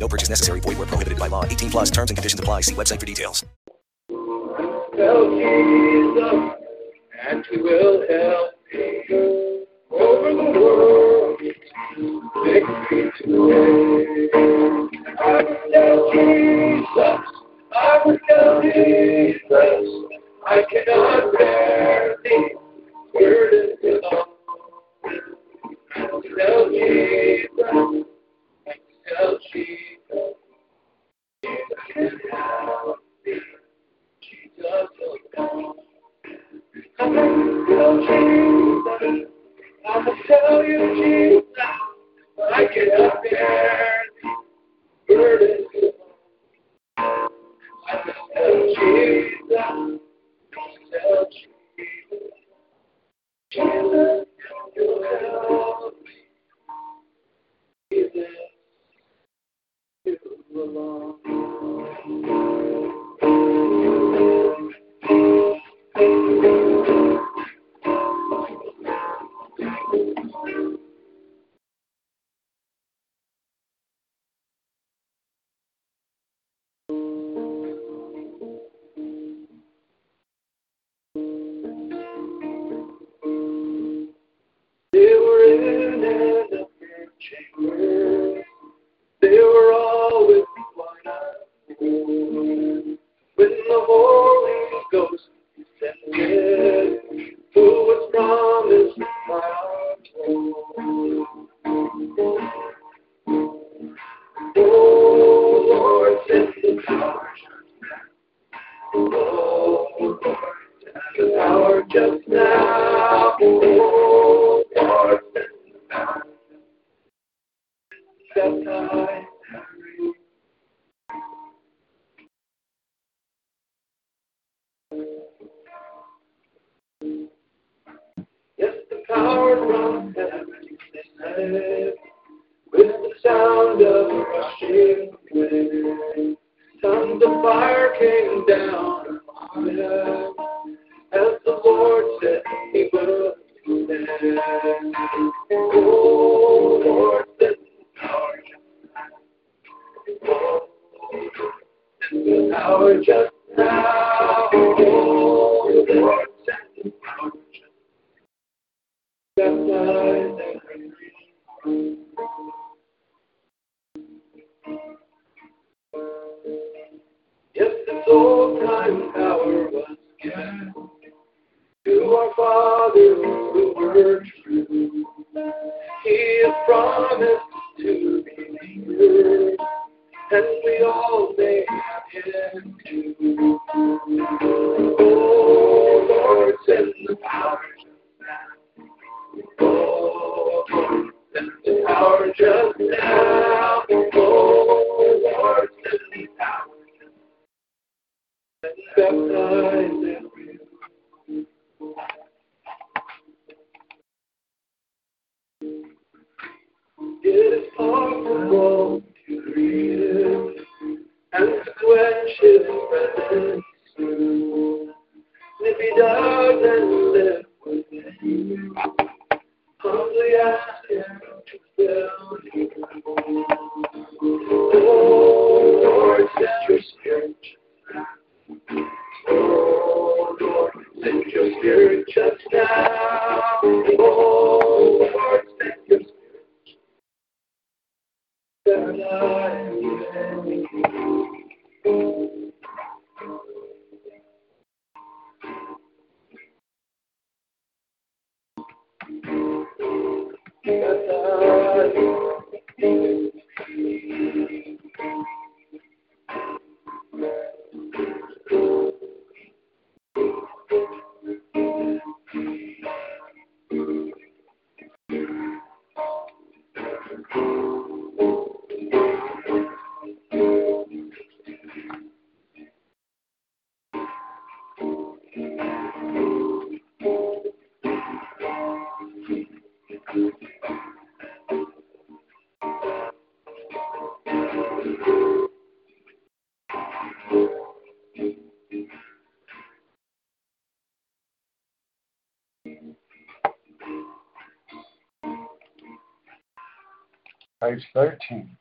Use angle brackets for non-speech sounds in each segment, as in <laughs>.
No purchase necessary. Void where prohibited by law. 18 plus terms and conditions apply. See website for details. Tell Jesus, and He will help me over the world. Victory today. I will tell Jesus, I will tell Jesus, I cannot bear the burden alone. I will tell Jesus, I will tell Jesus, Jesus can help me. Jesus will come. I will tell Jesus, I will tell you, Page 13.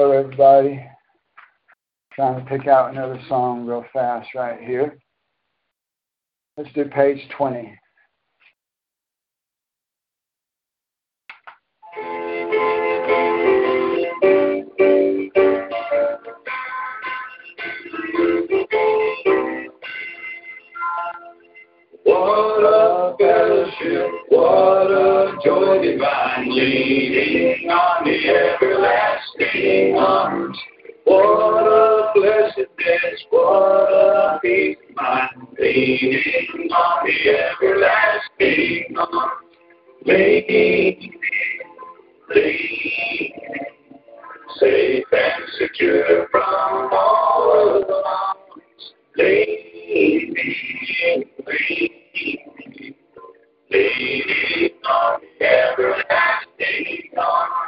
Hello, everybody. Trying to pick out another song real fast right here. Let's do page 20. What a fellowship, what a joy divine, leaning on the everlasting arms. What a blessedness, what a peace the everlasting arms. Safe and secure from all everlasting arms.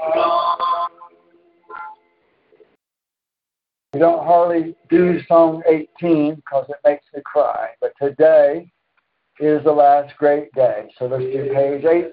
arms. We don't hardly do song 18 because it makes me cry, but today is the last great day. So let's do page 18.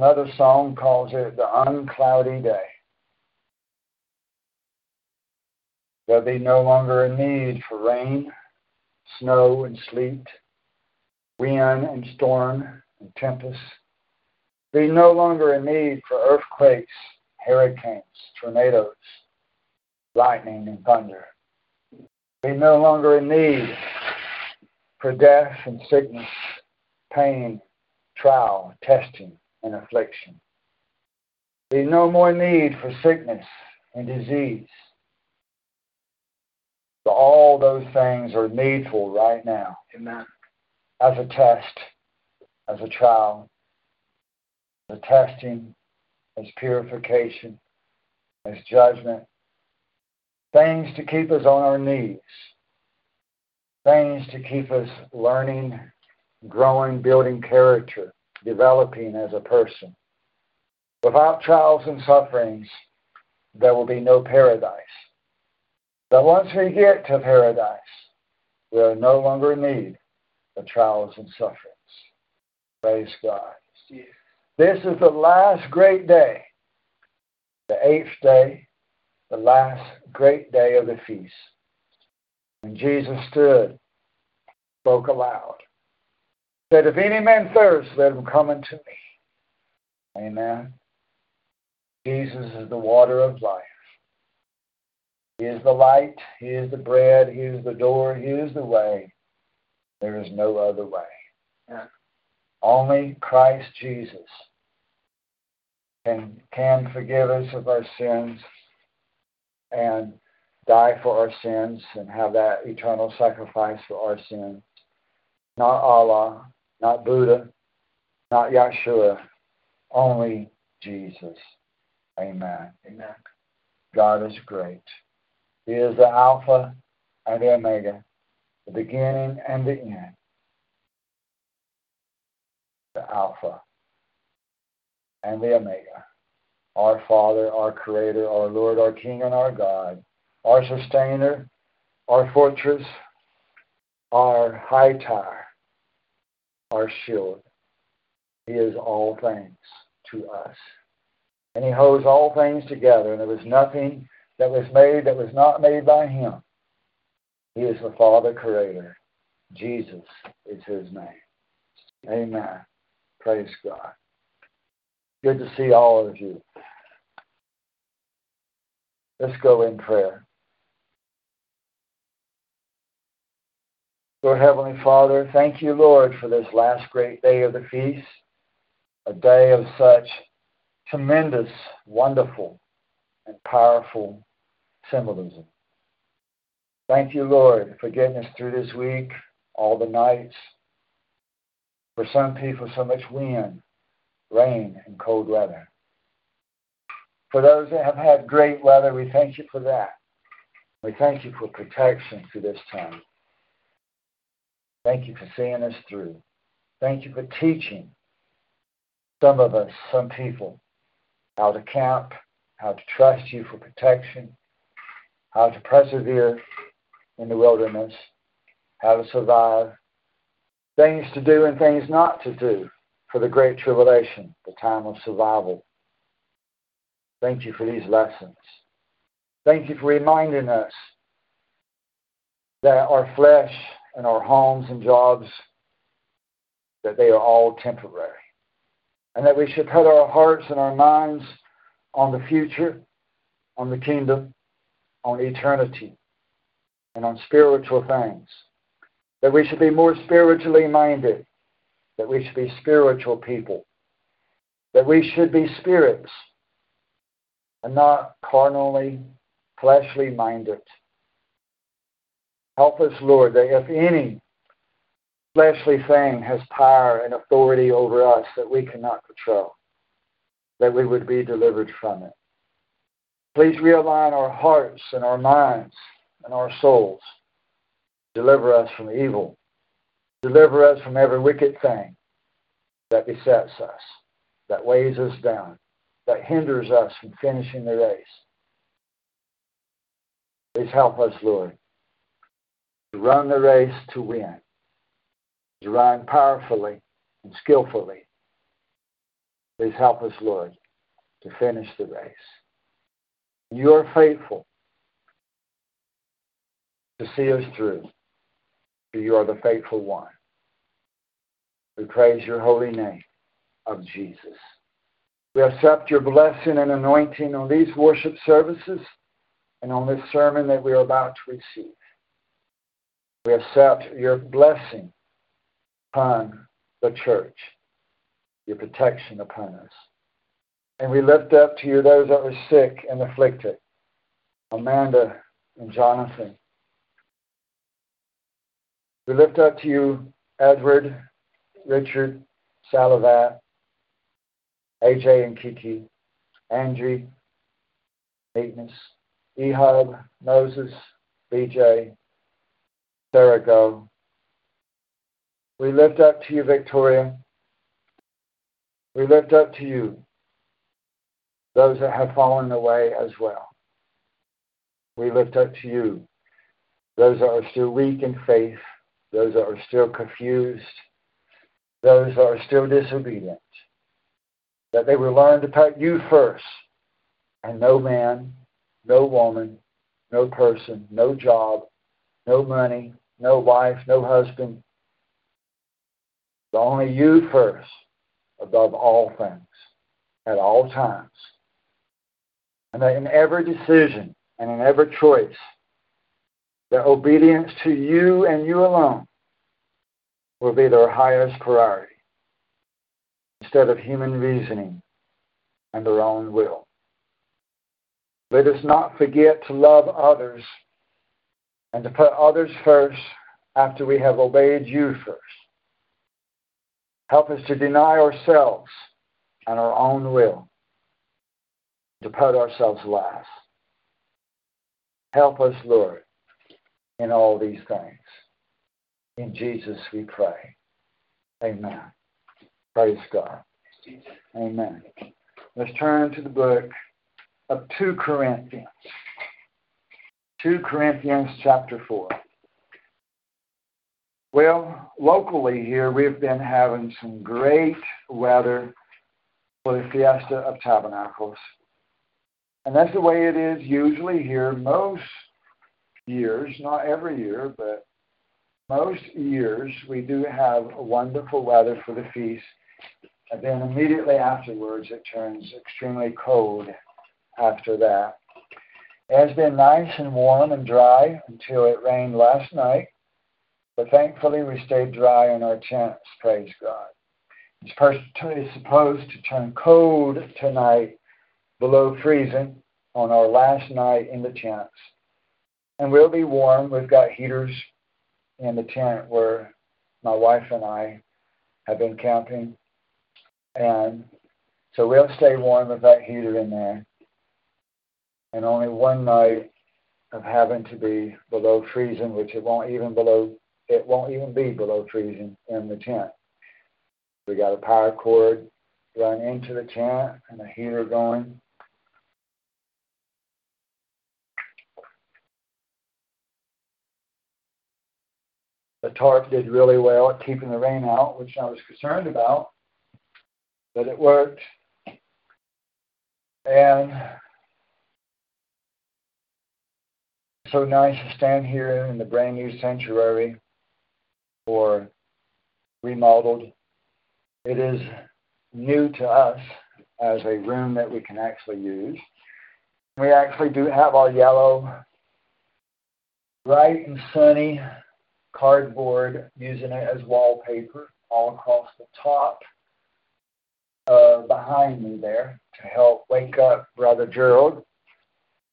Another song calls it the uncloudy day. There'll be no longer a need for rain, snow and sleet, wind and storm and tempest. There'll be no longer a need for earthquakes, hurricanes, tornadoes, lightning and thunder. There'll be no longer a need for death and sickness, pain, trial, testing, and affliction. There'll no more need for sickness and disease. So all those things are needful right now. Amen. As a test, as a trial, as a testing, as purification, as judgment. Things to keep us on our knees. Things to keep us learning, growing, building character, developing as a person. Without trials and sufferings, there will be no paradise. But once we get to paradise, we are no longer in need of trials and sufferings. Praise God. This is the last great day, the eighth day, the last great day of the feast. And Jesus stood, spoke aloud, said, If any man thirst, let him come unto me. Amen. Jesus is the water of life. He is the light. He is the bread. He is the door. He is the way. There is no other way. Yeah. Only Christ Jesus can, can forgive us of our sins and die for our sins and have that eternal sacrifice for our sins. Not Allah, not Buddha, not Yeshua, only Jesus. Amen. Amen. God is great. He is the Alpha and the Omega, the beginning and the end. The Alpha and the Omega. Our Father, our Creator, our Lord, our King, and our God, our Sustainer, our Fortress, our High Tower, our Shield. He is all things to us. And He holds all things together, and there was nothing that was made that was not made by Him. He is the Father Creator. Jesus is His name. Amen. Praise God. Good to see all of you. Let's go in prayer. Lord Heavenly Father, thank you, Lord, for this last great day of the feast, a day of such tremendous, wonderful, and powerful symbolism. Thank you, Lord, for getting us through this week, all the nights. For some people, so much wind, rain, and cold weather. For those that have had great weather, we thank you for that. We thank you for protection through this time. Thank you for seeing us through. Thank you for teaching some of us, some people, how to camp, how to trust you for protection, how to persevere in the wilderness, how to survive, things to do and things not to do for the great tribulation, the time of survival. Thank you for these lessons. Thank you for reminding us that our flesh and our homes and jobs, that they are all temporary. And that we should put our hearts and our minds on the future, on the kingdom, on eternity, and on spiritual things. That we should be more spiritually minded. That we should be spiritual people. That we should be spirits and not carnally, fleshly minded. Help us, Lord, that if any fleshly thing has power and authority over us that we cannot control, that we would be delivered from it. Please realign our hearts and our minds and our souls. Deliver us from evil. Deliver us from every wicked thing that besets us, that weighs us down, that hinders us from finishing the race. Please help us, Lord, run the race to win, to run powerfully and skillfully. Please help us, Lord, to finish the race. You are faithful to see us through, you are the faithful one. We praise your holy name of Jesus. We accept your blessing and anointing on these worship services and on this sermon that we are about to receive. We accept your blessing upon the church, your protection upon us. And we lift up to you those that are sick and afflicted Amanda and Jonathan. We lift up to you Edward, Richard, Salavat, AJ and Kiki, Andrew, Meekness, Ehud, Moses, BJ, Sarah Go. We lift up to you, Victoria. We lift up to you those that have fallen away as well. We lift up to you those that are still weak in faith, those that are still confused, those that are still disobedient, that they will learn to put you first and no man, no woman, no person, no job, no money, no wife, no husband, but only you first above all things at all times. And that in every decision and in every choice, that obedience to you and you alone will be their highest priority instead of human reasoning and their own will. Let us not forget to love others and to put others first after we have obeyed you first. Help us to deny ourselves and our own will, to put ourselves last. Help us, Lord, in all these things. In Jesus we pray. Amen. Praise God. Amen. Let's turn to the book of 2 Corinthians. 2 Corinthians chapter 4. Well, locally here, we've been having some great weather for the Feast of Tabernacles. And that's the way it is usually here most years, not every year, but most years we do have wonderful weather for the feast. And then immediately afterwards, it turns extremely cold after that. It has been nice and warm and dry until it rained last night. But thankfully, we stayed dry in our tents, praise God. It's supposed to turn cold tonight below freezing on our last night in the tents. And we'll be warm. We've got heaters in the tent where my wife and I have been camping. And so we'll stay warm with that heater in there. And only one night of having to be below freezing, which it won't even below it won't even be below freezing in the tent. We got a power cord run into the tent and a heater going. The tarp did really well at keeping the rain out, which I was concerned about, but it worked. And so nice to stand here in the brand new sanctuary or remodeled. It is new to us as a room that we can actually use. We actually do have our yellow, bright and sunny cardboard, using it as wallpaper all across the top uh, behind me there to help wake up Brother Gerald.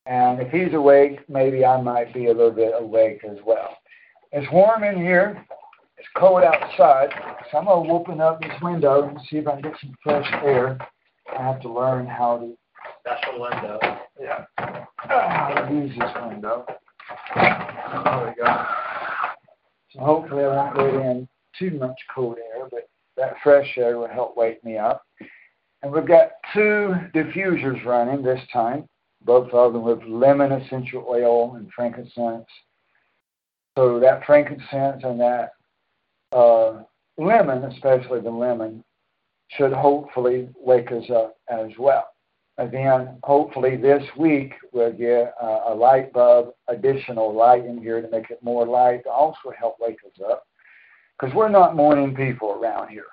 And if he's awake, maybe I might be a little bit awake as well. It's warm in here. It's cold outside, so I'm going to open up this window and see if I can get some fresh air. I have to learn how to Special window. yeah how to use this window. There we go. So hopefully I won't let in too much cold air, but that fresh air will help wake me up. And we've got two diffusers running this time, both of them with lemon essential oil and frankincense. So that frankincense and that uh, lemon, especially the lemon, should hopefully wake us up as well. And then hopefully this week we'll get uh, a light bulb, additional light in here to make it more light to also help wake us up. Because we're not morning people around here.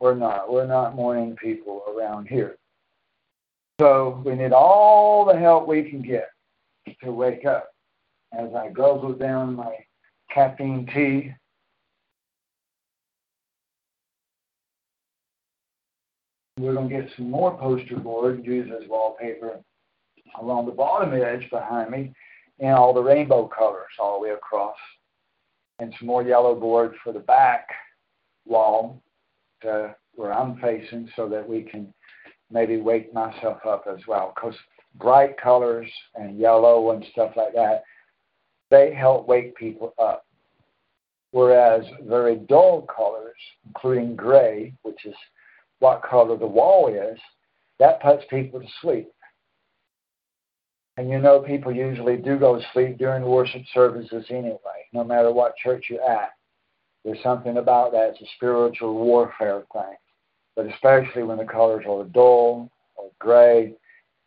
We're not. We're not morning people around here. So we need all the help we can get to wake up. As I guzzle down my caffeine tea, we're going to get some more poster board and use as wallpaper along the bottom edge behind me in all the rainbow colors all the way across. And some more yellow board for the back wall to where I'm facing so that we can maybe wake myself up as well. Because bright colors and yellow and stuff like that, they help wake people up. Whereas very dull colors, including gray, which is what color the wall is, that puts people to sleep. And you know, people usually do go to sleep during worship services anyway, no matter what church you're at. There's something about that. It's a spiritual warfare thing. But especially when the colors are dull or gray,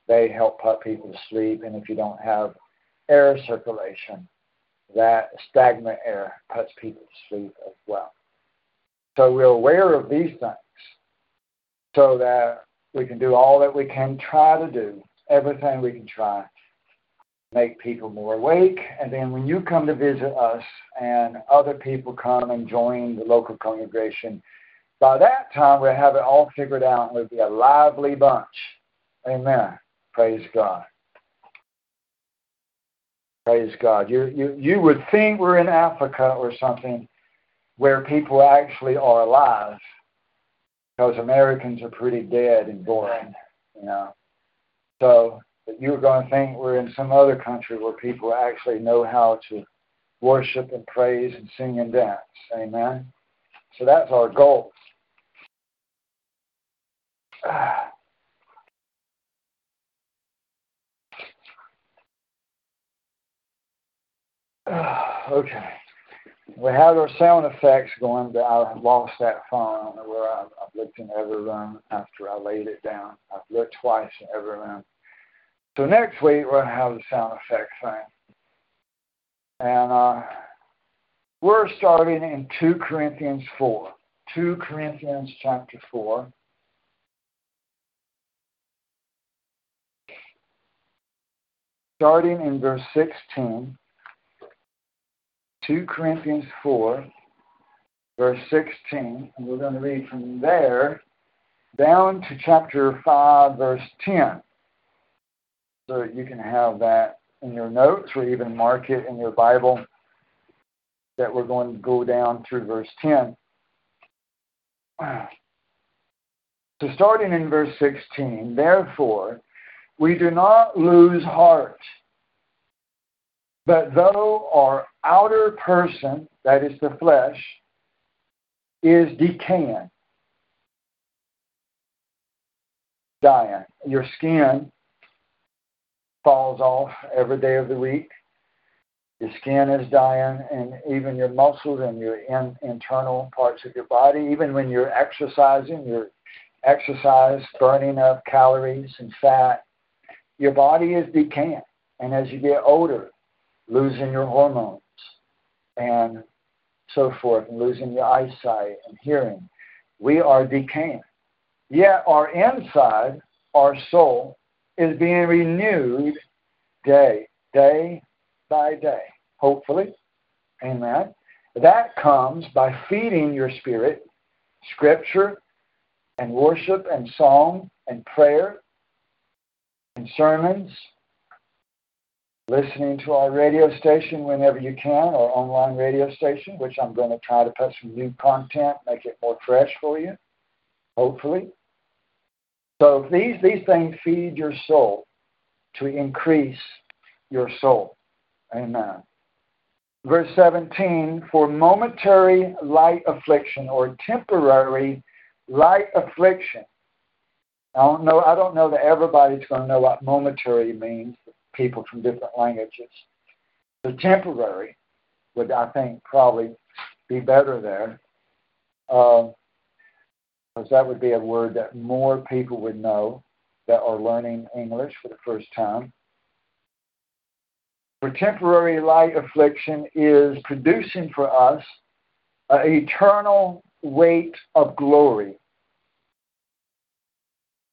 they help put people to sleep. And if you don't have air circulation, that stagnant air puts people to sleep as well. So we're aware of these things so that we can do all that we can try to do, everything we can try, make people more awake. And then when you come to visit us and other people come and join the local congregation, by that time we'll have it all figured out and we'll be a lively bunch. Amen. Praise God. Praise God. You, you, you would think we're in Africa or something where people actually are alive because Americans are pretty dead and boring, you know. So you're going to think we're in some other country where people actually know how to worship and praise and sing and dance. Amen. So that's our goal. <sighs> okay. We had our sound effects going, but I lost that phone. I where I, I've looked in every room after I laid it down. I've looked twice in every room. So next week we'll have the sound effects thing. And uh, we're starting in 2 Corinthians 4. 2 Corinthians chapter 4. Starting in verse 16. 2 Corinthians 4, verse 16. And we're going to read from there down to chapter 5, verse 10. So you can have that in your notes or even mark it in your Bible that we're going to go down through verse 10. So starting in verse 16, therefore, we do not lose heart. But though our outer person, that is the flesh, is decaying, dying, your skin falls off every day of the week. Your skin is dying, and even your muscles and your in, internal parts of your body, even when you're exercising, your exercise burning up calories and fat, your body is decaying. And as you get older, losing your hormones and so forth, and losing your eyesight and hearing. We are decaying. Yet our inside, our soul, is being renewed day, day by day, hopefully. Amen. That comes by feeding your spirit scripture and worship and song and prayer sermons listening to our radio station whenever you can, or online radio station, which I'm going to try to put some new content, make it more fresh for you, hopefully. So these, these things feed your soul to increase your soul. Amen. Verse 17, for momentary light affliction or temporary light affliction. I don't know I don't know that everybody's going to know what momentary means, people from different languages. The temporary would I think probably be better there. Uh, because that would be a word that more people would know that are learning English for the first time. For temporary light affliction is producing for us an eternal weight of glory.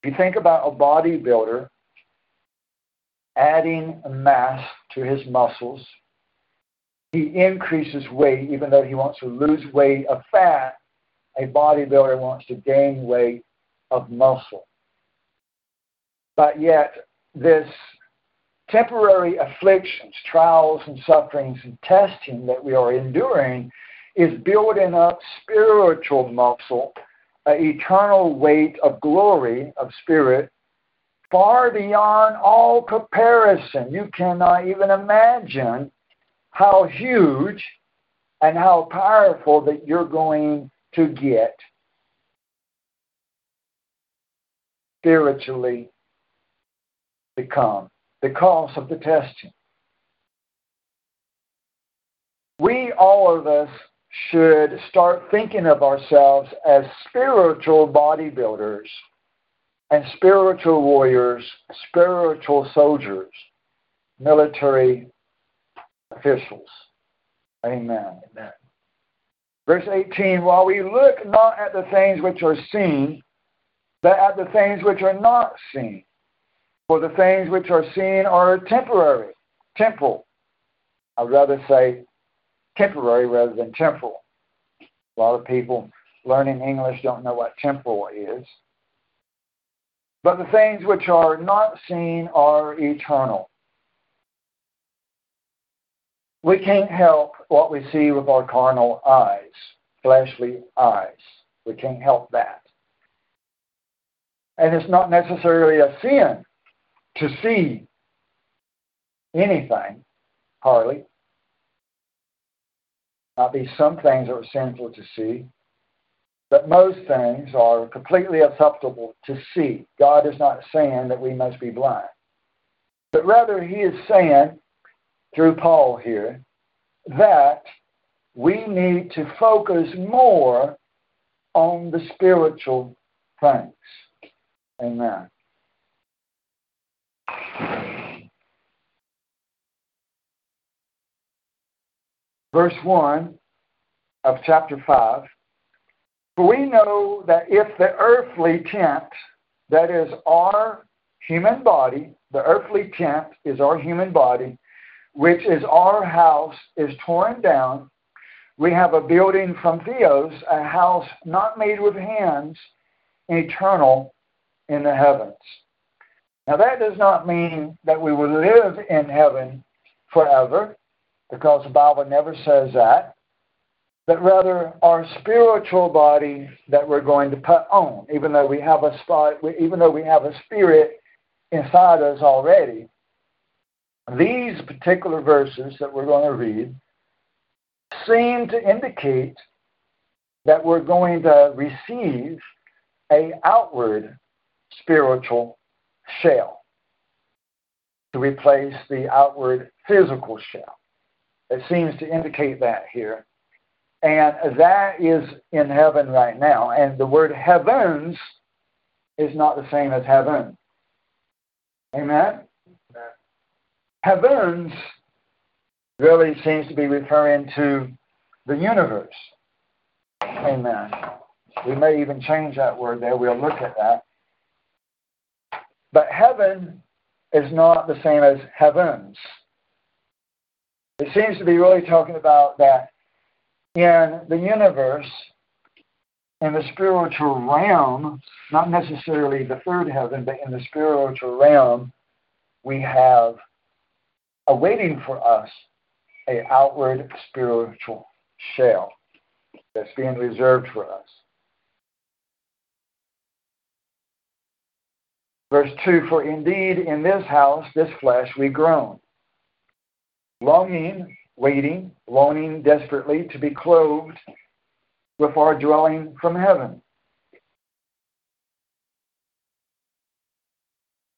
If you think about a bodybuilder adding mass to his muscles, he increases weight even though he wants to lose weight of fat. A bodybuilder wants to gain weight of muscle. But yet, this temporary afflictions, trials, and sufferings and testing that we are enduring is building up spiritual muscle, an eternal weight of glory of spirit, far beyond all comparison. You cannot even imagine how huge and how powerful that you're going to get spiritually become because of the testing. We, all of us, should start thinking of ourselves as spiritual bodybuilders and spiritual warriors, spiritual soldiers, military officials. Amen. Amen. Verse 18 While we look not at the things which are seen, but at the things which are not seen. For the things which are seen are temporary, temporal. I'd rather say temporary rather than temporal. A lot of people learning English don't know what temporal is. But the things which are not seen are eternal. We can't help what we see with our carnal eyes, fleshly eyes. We can't help that. And it's not necessarily a sin to see anything, hardly. Might be some things that are sinful to see, but most things are completely acceptable to see. God is not saying that we must be blind, but rather, He is saying through Paul here that we need to focus more on the spiritual things. Amen. Verse 1 of chapter 5 For we know that if the earthly tent, that is our human body, the earthly tent is our human body, which is our house, is torn down, we have a building from Theos, a house not made with hands, eternal in the heavens. Now, that does not mean that we will live in heaven forever, because the Bible never says that, but rather our spiritual body that we're going to put on, even though we have a spot, even though we have a spirit inside us already. These particular verses that we're going to read seem to indicate that we're going to receive a outward spiritual shell to replace the outward physical shell. It seems to indicate that here. And that is in heaven right now. And the word heavens is not the same as heaven. Amen? Heavens really seems to be referring to the universe. Amen. We may even change that word there. We'll look at that. But heaven is not the same as heavens. It seems to be really talking about that in the universe, in the spiritual realm, not necessarily the third heaven, but in the spiritual realm, we have awaiting for us a outward spiritual shell that's being reserved for us. Verse 2 For indeed in this house, this flesh, we groan, longing, waiting, longing desperately to be clothed with our dwelling from heaven.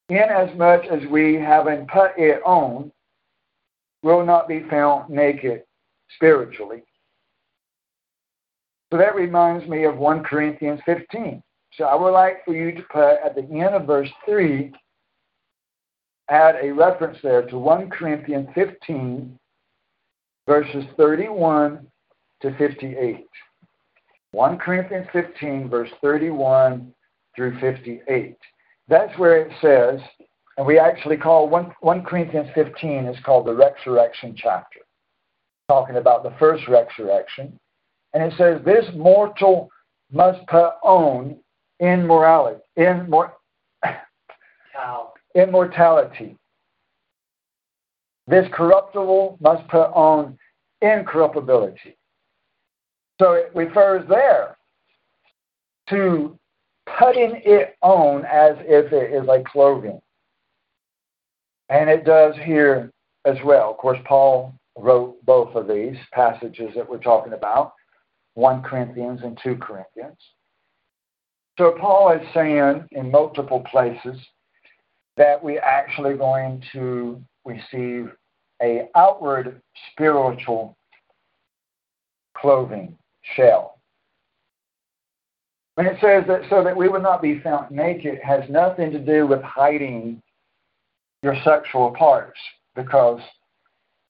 Inasmuch as we, having put it on, will not be found naked spiritually. So that reminds me of 1 Corinthians 15. So I would like for you to put at the end of verse 3, add a reference there to 1 Corinthians 15, verses 31 to 58. 1 Corinthians 15, verse 31 through 58. That's where it says, and we actually call 1, 1 Corinthians 15 is called the resurrection chapter, talking about the first resurrection. And it says, This mortal must put on immorality, immor- immortality. This corruptible must put on incorruptibility. So it refers there to putting it on as if it is a clothing. And it does here as well. Of course, Paul wrote both of these passages that we're talking about 1 Corinthians and 2 Corinthians. So Paul is saying in multiple places that we're actually going to receive a outward spiritual clothing shell. When it says that so that we would not be found naked has nothing to do with hiding your sexual parts because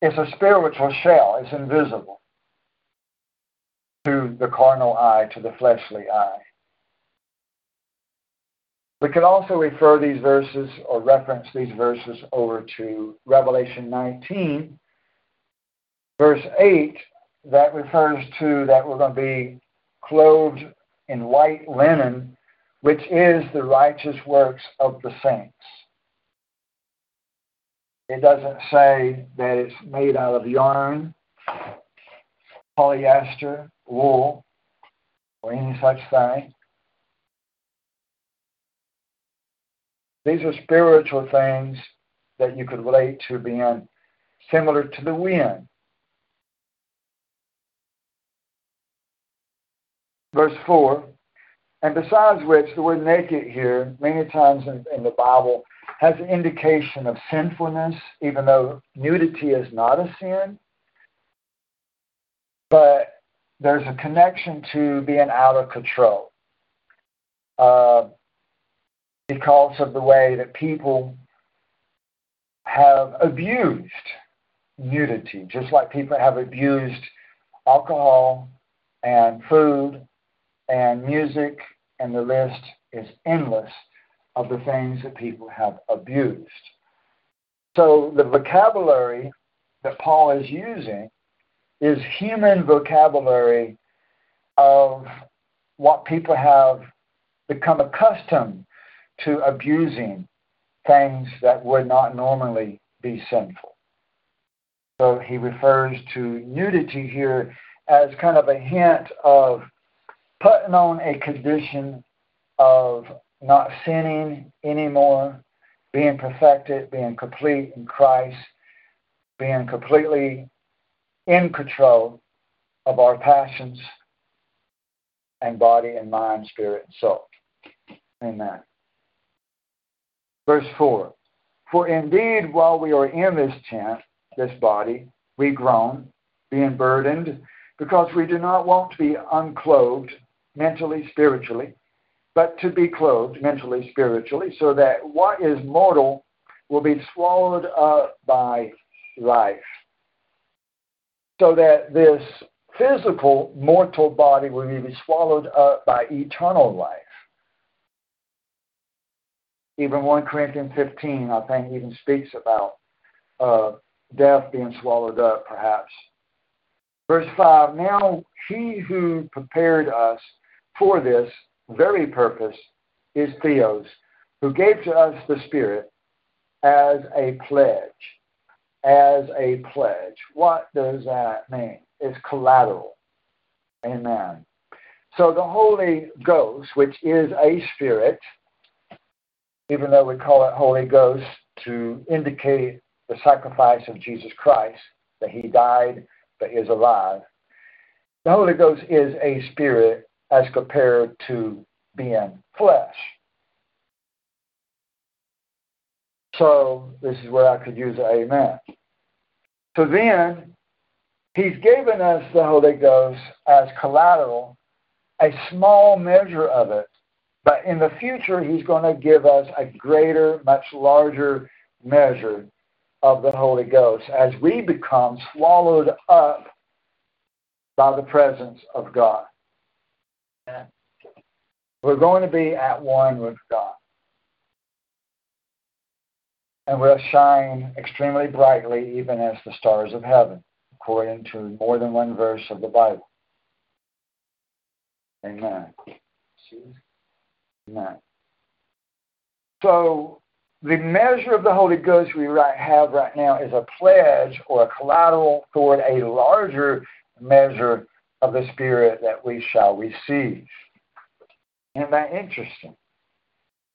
it's a spiritual shell, it's invisible to the carnal eye, to the fleshly eye. We could also refer these verses or reference these verses over to Revelation 19, verse 8, that refers to that we're going to be clothed in white linen, which is the righteous works of the saints. It doesn't say that it's made out of yarn, polyester, wool, or any such thing. These are spiritual things that you could relate to being similar to the wind. Verse 4 And besides which, the word naked here, many times in, in the Bible, has an indication of sinfulness, even though nudity is not a sin. But there's a connection to being out of control uh, because of the way that people have abused nudity, just like people have abused alcohol and food and music, and the list is endless of the things that people have abused. So the vocabulary that Paul is using is human vocabulary of what people have become accustomed to abusing things that would not normally be sinful. So he refers to nudity here as kind of a hint of putting on a condition of not sinning anymore, being perfected, being complete in Christ, being completely in control of our passions and body and mind, spirit, and soul. Amen. Verse 4 For indeed, while we are in this tent, this body, we groan, being burdened, because we do not want to be unclothed mentally, spiritually, but to be clothed mentally, spiritually, so that what is mortal will be swallowed up by life so that this physical mortal body will be swallowed up by eternal life. Even 1 Corinthians 15, I think, even speaks about uh, death being swallowed up, perhaps. Verse 5 Now he who prepared us for this very purpose is Theos, who gave to us the Spirit as a pledge as a pledge. What does that mean? It's collateral. Amen. So the Holy Ghost, which is a spirit, even though we call it Holy Ghost to indicate the sacrifice of Jesus Christ, that he died but is alive. The Holy Ghost is a spirit as compared to being flesh. So this is where I could use an amen. So then, he's given us the Holy Ghost as collateral, a small measure of it. But in the future, he's going to give us a greater, much larger measure of the Holy Ghost as we become swallowed up by the presence of God. We're going to be at one with God. And we'll shine extremely brightly, even as the stars of heaven, according to more than one verse of the Bible. Amen. So, the measure of the Holy Ghost we have right now is a pledge or a collateral toward a larger measure of the Spirit that we shall receive. Isn't that interesting?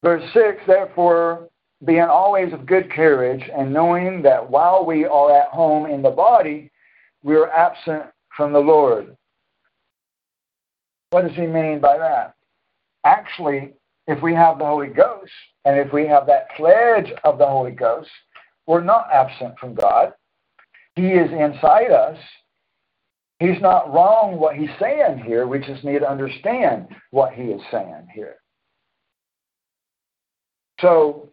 Verse 6 Therefore, being always of good courage, and knowing that while we are at home in the body, we are absent from the Lord. What does he mean by that? Actually, if we have the Holy Ghost, and if we have that pledge of the Holy Ghost, we're not absent from God. He is inside us. He's not wrong what he's saying here. We just need to understand what he is saying here. So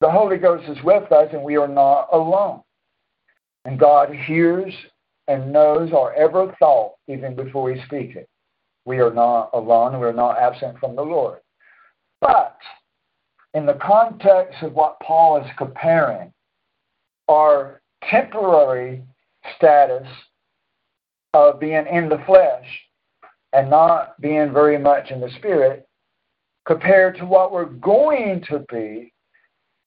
the Holy Ghost is with us and we are not alone. And God hears and knows our every thought even before we speak it. We are not alone. We are not absent from the Lord. But in the context of what Paul is comparing, our temporary status of being in the flesh and not being very much in the spirit compared to what we're going to be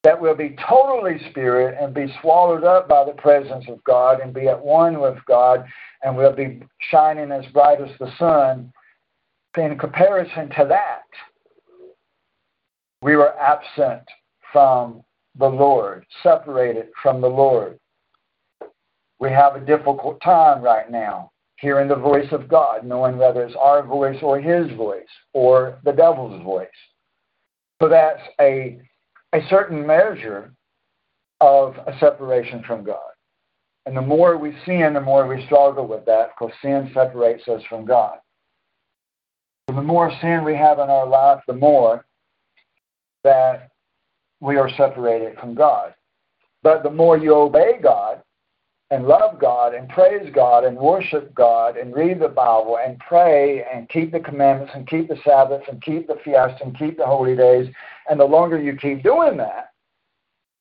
that will be totally spirit and be swallowed up by the presence of God and be at one with God and we'll be shining as bright as the sun. In comparison to that, we were absent from the Lord, separated from the Lord. We have a difficult time right now hearing the voice of God, knowing whether it's our voice or His voice or the devil's voice. So that's a a certain measure of a separation from God. And the more we sin, the more we struggle with that because sin separates us from God. The more sin we have in our life, the more that we are separated from God. But the more you obey God, and love God and praise God and worship God and read the Bible and pray and keep the commandments and keep the Sabbath and keep the fiesta and keep the holy days. And the longer you keep doing that,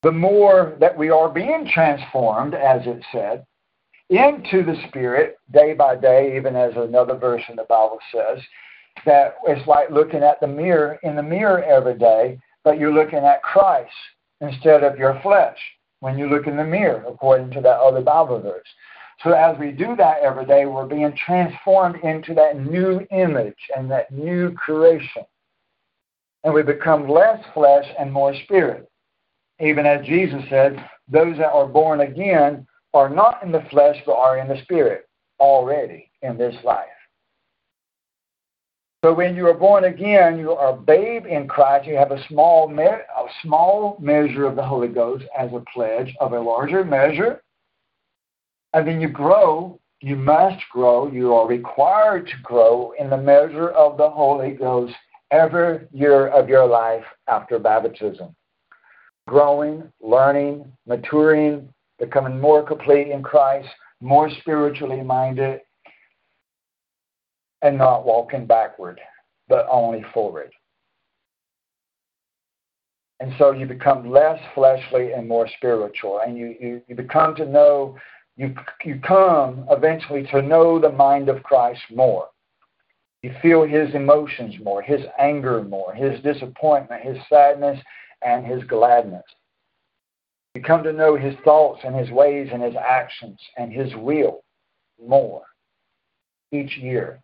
the more that we are being transformed, as it said, into the Spirit day by day, even as another verse in the Bible says, that it's like looking at the mirror in the mirror every day, but you're looking at Christ instead of your flesh when you look in the mirror, according to that other Bible verse. So as we do that every day, we're being transformed into that new image and that new creation. And we become less flesh and more spirit. Even as Jesus said, those that are born again are not in the flesh, but are in the spirit already in this life. So when you are born again, you are a babe in Christ. You have a small, me- a small measure of the Holy Ghost as a pledge of a larger measure. And then you grow. You must grow. You are required to grow in the measure of the Holy Ghost every year of your life after baptism. Growing, learning, maturing, becoming more complete in Christ, more spiritually minded, and not walking backward, but only forward. And so you become less fleshly and more spiritual, and you, you, you become to know, you, you come eventually to know the mind of Christ more. You feel his emotions more, his anger more, his disappointment, his sadness, and his gladness. You come to know his thoughts and his ways and his actions and his will more each year.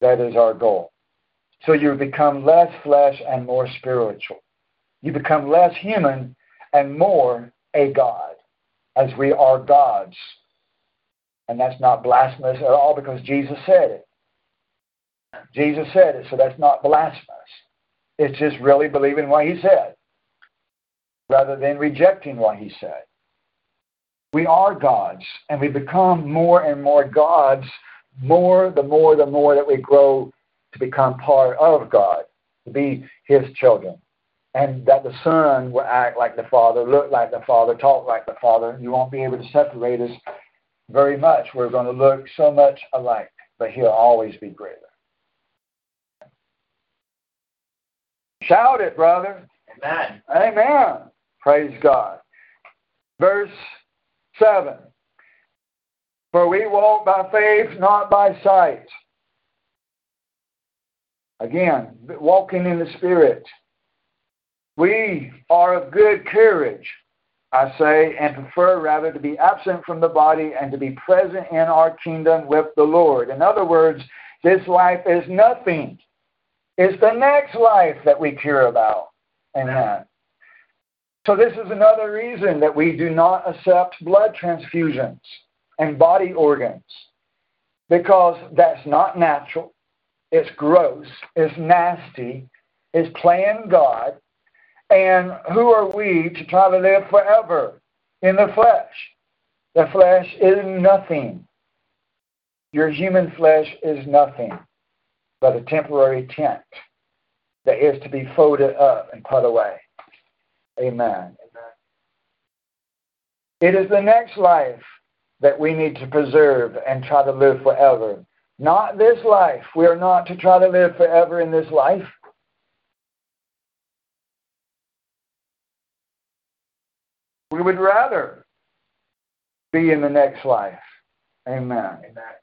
That is our goal, So you become less flesh and more spiritual. You become less human and more a God, as we are gods. And that's not blasphemous at all because Jesus said it. Jesus said it, so that's not blasphemous. It's just really believing what he said rather than rejecting what he said. We are gods, and we become more and more gods, more the more the more that we grow to become part of God, to be his children. And that the Son will act like the Father, look like the Father, talk like the Father. You won't be able to separate us very much. We're going to look so much alike, but he'll always be greater. Shout it, brother. Amen. Amen. Praise God. Verse 7 For we walk by faith, not by sight. Again, walking in the Spirit. We are of good courage, I say, and prefer rather to be absent from the body and to be present in our kingdom with the Lord. In other words, this life is nothing it's the next life that we care about. Amen. So, this is another reason that we do not accept blood transfusions and body organs because that's not natural. It's gross. It's nasty. It's playing God. And who are we to try to live forever in the flesh? The flesh is nothing. Your human flesh is nothing but a temporary tent that is to be folded up and put away. Amen. It is the next life that we need to preserve and try to live forever. Not this life. We are not to try to live forever in this life. We would rather be in the next life. Amen. Amen.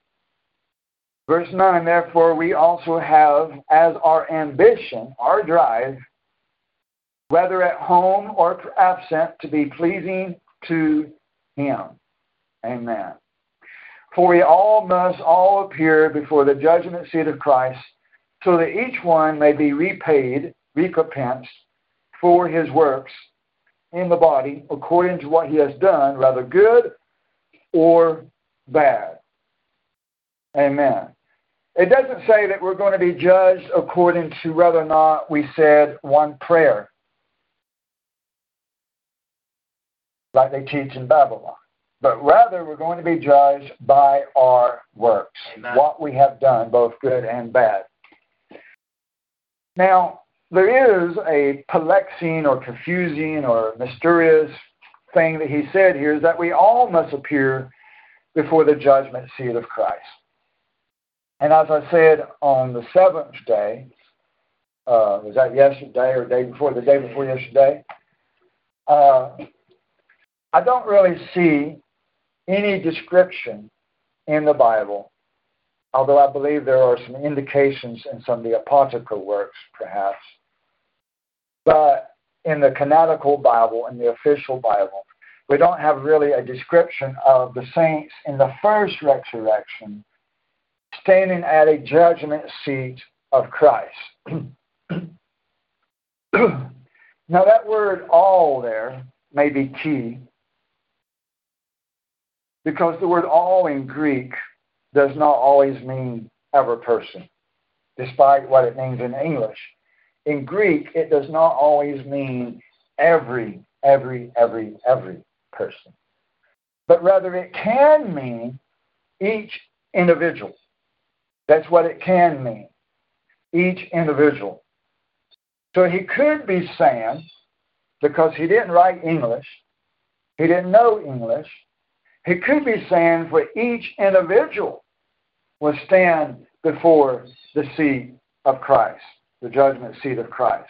Verse 9, therefore, we also have as our ambition, our drive, whether at home or absent, to be pleasing to Him. Amen. For we all must all appear before the judgment seat of Christ, so that each one may be repaid, recompensed for his works in the body according to what he has done, whether good or bad. Amen. It doesn't say that we're going to be judged according to whether or not we said one prayer, like they teach in Babylon. But rather, we're going to be judged by our works, Amen. what we have done, both good and bad. Now, there is a perplexing or confusing or mysterious thing that he said here is that we all must appear before the judgment seat of Christ. And as I said on the seventh day, uh, was that yesterday or day before, the day before yesterday? Uh, I don't really see any description in the Bible, although I believe there are some indications in some of the apocryphal works, perhaps. But in the canonical Bible, in the official Bible, we don't have really a description of the saints in the first resurrection standing at a judgment seat of Christ. <clears throat> now, that word all there may be key because the word all in Greek does not always mean every person, despite what it means in English. In Greek, it does not always mean every, every, every, every person, but rather it can mean each individual. That's what it can mean. Each individual. So he could be saying, because he didn't write English, he didn't know English, he could be saying for each individual will stand before the seat of Christ, the judgment seat of Christ.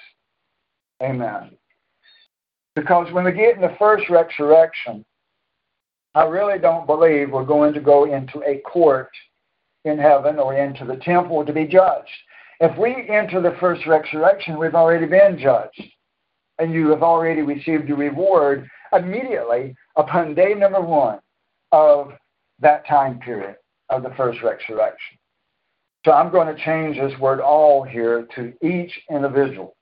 Amen. Because when we get in the first resurrection, I really don't believe we're going to go into a court in heaven or into the temple to be judged. If we enter the first resurrection, we've already been judged. And you have already received your reward immediately upon day number one of that time period of the first resurrection. So I'm going to change this word all here to each individual.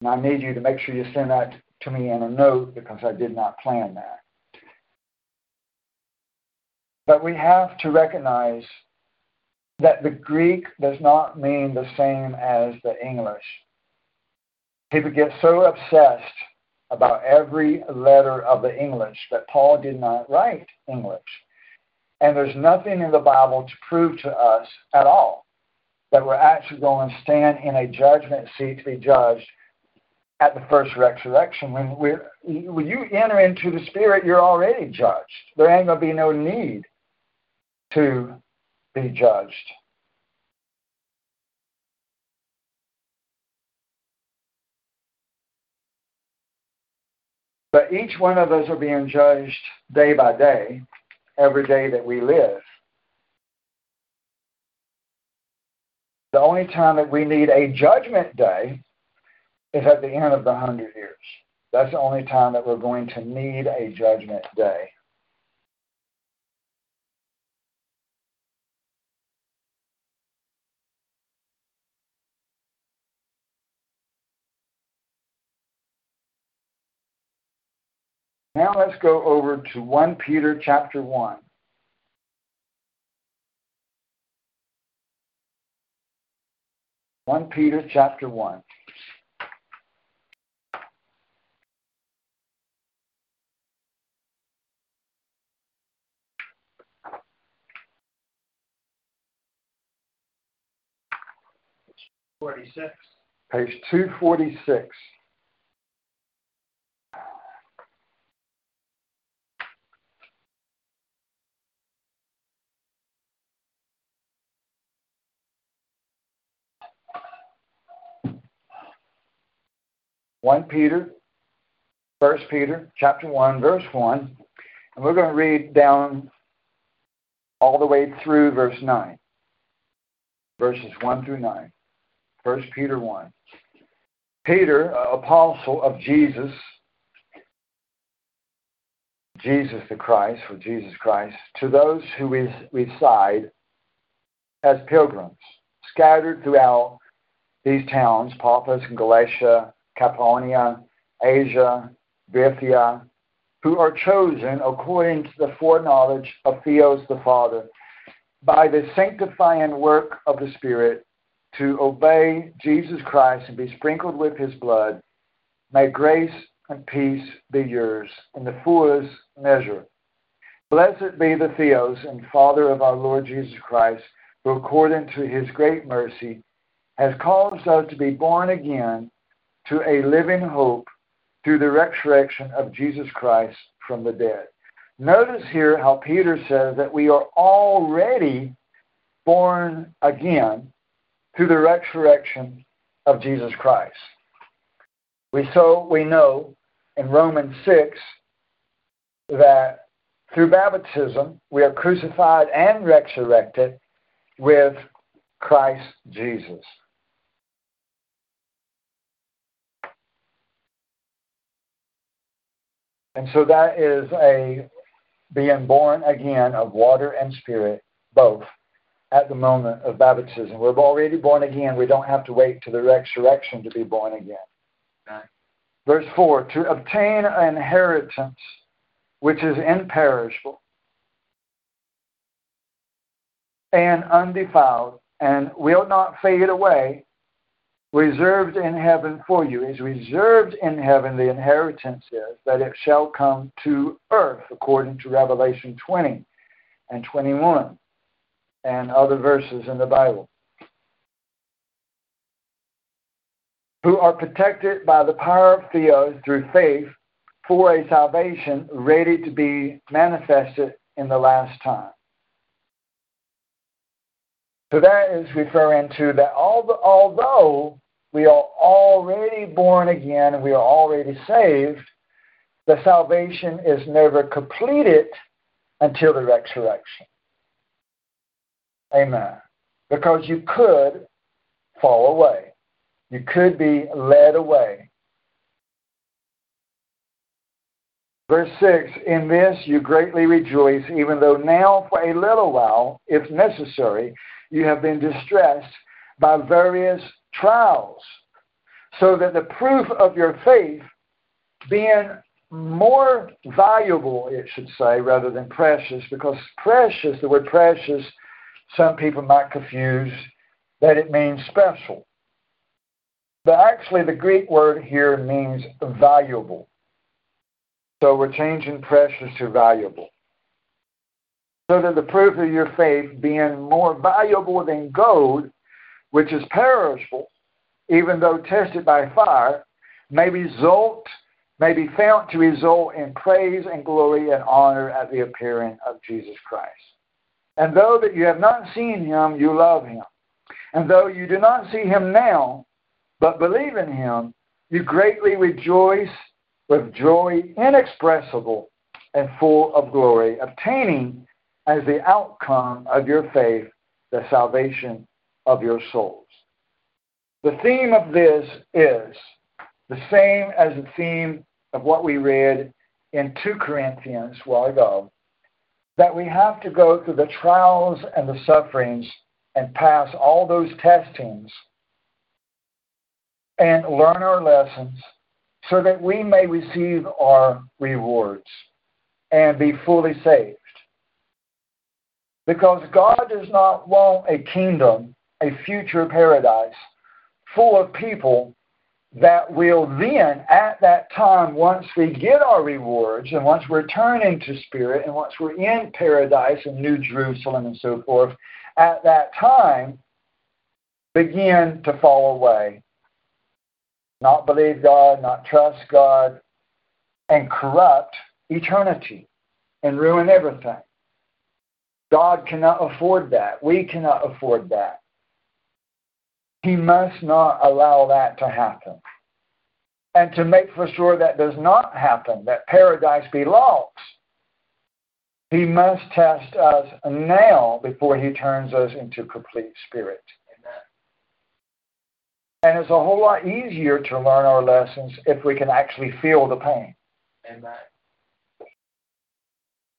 And I need you to make sure you send that to me in a note because I did not plan that. But we have to recognize that the Greek does not mean the same as the English. People get so obsessed about every letter of the English that Paul did not write English. And there's nothing in the Bible to prove to us at all that we're actually going to stand in a judgment seat to be judged at the first resurrection. When, we when you enter into the Spirit, you're already judged. There ain't going to be no need to be judged. But each one of us are being judged day by day, every day that we live. The only time that we need a judgment day is at the end of the hundred years. That's the only time that we're going to need a judgment day. Now let's go over to 1 Peter chapter 1. One Peter chapter one. Forty-six. Page two forty six. One Peter, First Peter, chapter one, verse one, and we're going to read down all the way through verse nine, verses one through nine. First Peter one. Peter, apostle of Jesus, Jesus the Christ, for Jesus Christ, to those who reside as pilgrims, scattered throughout these towns, Paphos and Galatia, Cappadocia, Asia, Bithynia, who are chosen according to the foreknowledge of Theos the Father, by the sanctifying work of the Spirit, to obey Jesus Christ and be sprinkled with his blood. May grace and peace be yours in the fullest measure. Blessed be the Theos and Father of our Lord Jesus Christ, who according to his great mercy has caused us to be born again to a living hope through the resurrection of Jesus Christ from the dead. Notice here how Peter says that we are already born again through the resurrection of Jesus Christ. We so we know in Romans 6 that through baptism we are crucified and resurrected with Christ Jesus. And so that is a being born again of water and spirit, both at the moment of baptism. We're already born again. We don't have to wait to the resurrection to be born again. Okay. Verse 4 To obtain an inheritance which is imperishable and undefiled and will not fade away, reserved in heaven for you. Is reserved in heaven, the inheritance is that it shall come to earth, according to Revelation 20 and 21 and other verses in the Bible. Who are protected by the power of Theos through faith for a salvation ready to be manifested in the last time. So that is referring to that although we are already born again we are already saved, the salvation is never completed until the resurrection. Amen. Because you could fall away. You could be led away. Verse 6 In this you greatly rejoice, even though now for a little while, if necessary, you have been distressed by various trials, so that the proof of your faith, being more valuable, it should say, rather than precious, because precious, the word precious, some people might confuse that it means special. But actually, the Greek word here means valuable. So we're changing precious to valuable. So that the proof of your faith, being more valuable than gold, which is perishable, even though tested by fire, may result may be found to result in praise and glory and honor at the appearing of Jesus Christ. And though that you have not seen him, you love him. And though you do not see him now, but believe in him, you greatly rejoice with joy inexpressible and full of glory, obtaining as the outcome of your faith the salvation of your souls. The theme of this is the same as the theme of what we read in 2 Corinthians a while ago that we have to go through the trials and the sufferings and pass all those testings and learn our lessons so that we may receive our rewards and be fully saved. Because God does not want a kingdom, a future paradise, full of people that will then, at that time, once we get our rewards and once we're turning to spirit and once we're in paradise and New Jerusalem and so forth, at that time, begin to fall away. Not believe God, not trust God, and corrupt eternity and ruin everything. God cannot afford that. We cannot afford that. He must not allow that to happen. And to make for sure that does not happen, that paradise be lost, he must test us now before he turns us into complete spirit. And it's a whole lot easier to learn our lessons if we can actually feel the pain. Amen.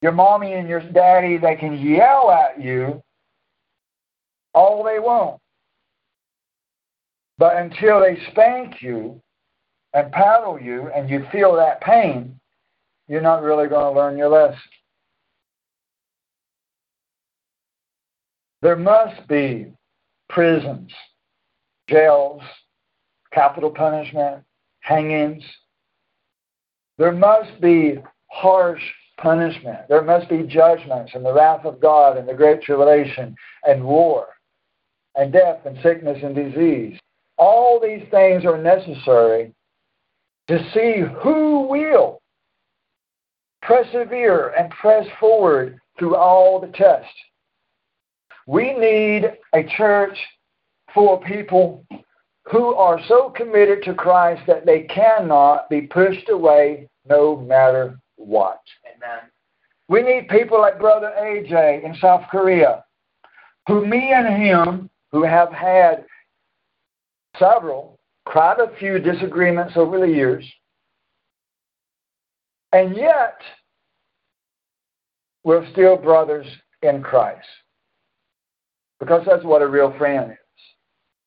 Your mommy and your daddy, they can yell at you all they want. But until they spank you and paddle you and you feel that pain, you're not really going to learn your lesson. There must be prisons, jails, capital punishment, hangings. There must be harsh punishment. There must be judgments and the wrath of God and the great tribulation and war and death and sickness and disease. All these things are necessary to see who will persevere and press forward through all the tests. We need a church full of people who are so committed to Christ that they cannot be pushed away no matter what. Amen. We need people like Brother AJ in South Korea, who me and him, who have had several, quite a few disagreements over the years. And yet, we're still brothers in Christ. Because that's what a real friend is.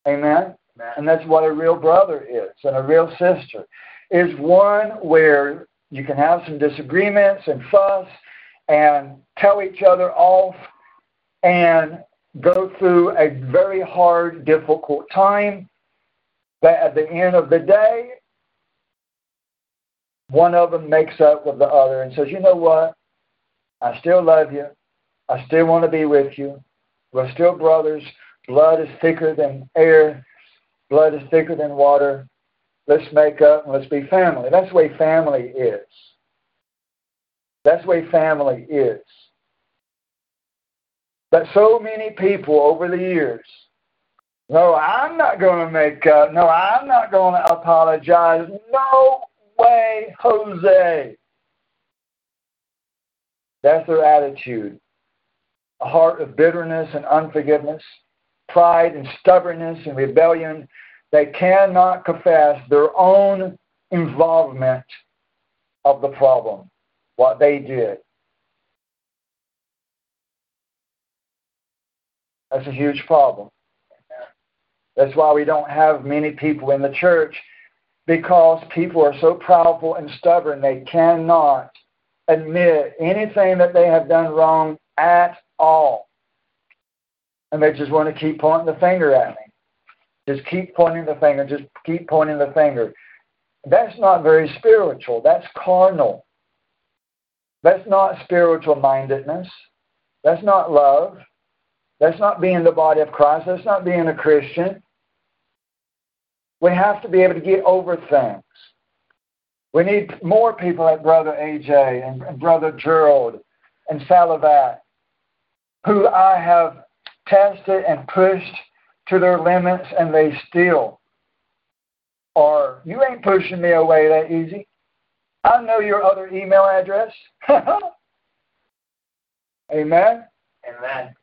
Amen? Amen? And that's what a real brother is and a real sister is one where you can have some disagreements and fuss and tell each other off and go through a very hard, difficult time But at the end of the day, one of them makes up with the other and says, you know what? I still love you. I still want to be with you. We're still brothers. Blood is thicker than air. Blood is thicker than water. Let's make up and let's be family. That's the way family is. That's the way family is. But so many people over the years no, I'm not going to make up. No, I'm not going to apologize. No way, Jose. That's their attitude. A heart of bitterness and unforgiveness, pride and stubbornness and rebellion. They cannot confess their own involvement of the problem. what they did. That's a huge problem. That's why we don't have many people in the church because people are so powerful and stubborn they cannot admit anything that they have done wrong at all. And they just want to keep pointing the finger at me. Just keep pointing the finger, just keep pointing the finger. That's not very spiritual. That's carnal. That's not spiritual mindedness. That's not love. That's not being the body of Christ. That's not being a Christian. We have to be able to get over things. We need more people like Brother AJ and Brother Gerald and Salavat, who I have tested and pushed to their limits, and they still are. You ain't pushing me away that easy. I know your other email address. <laughs> Amen. Amen.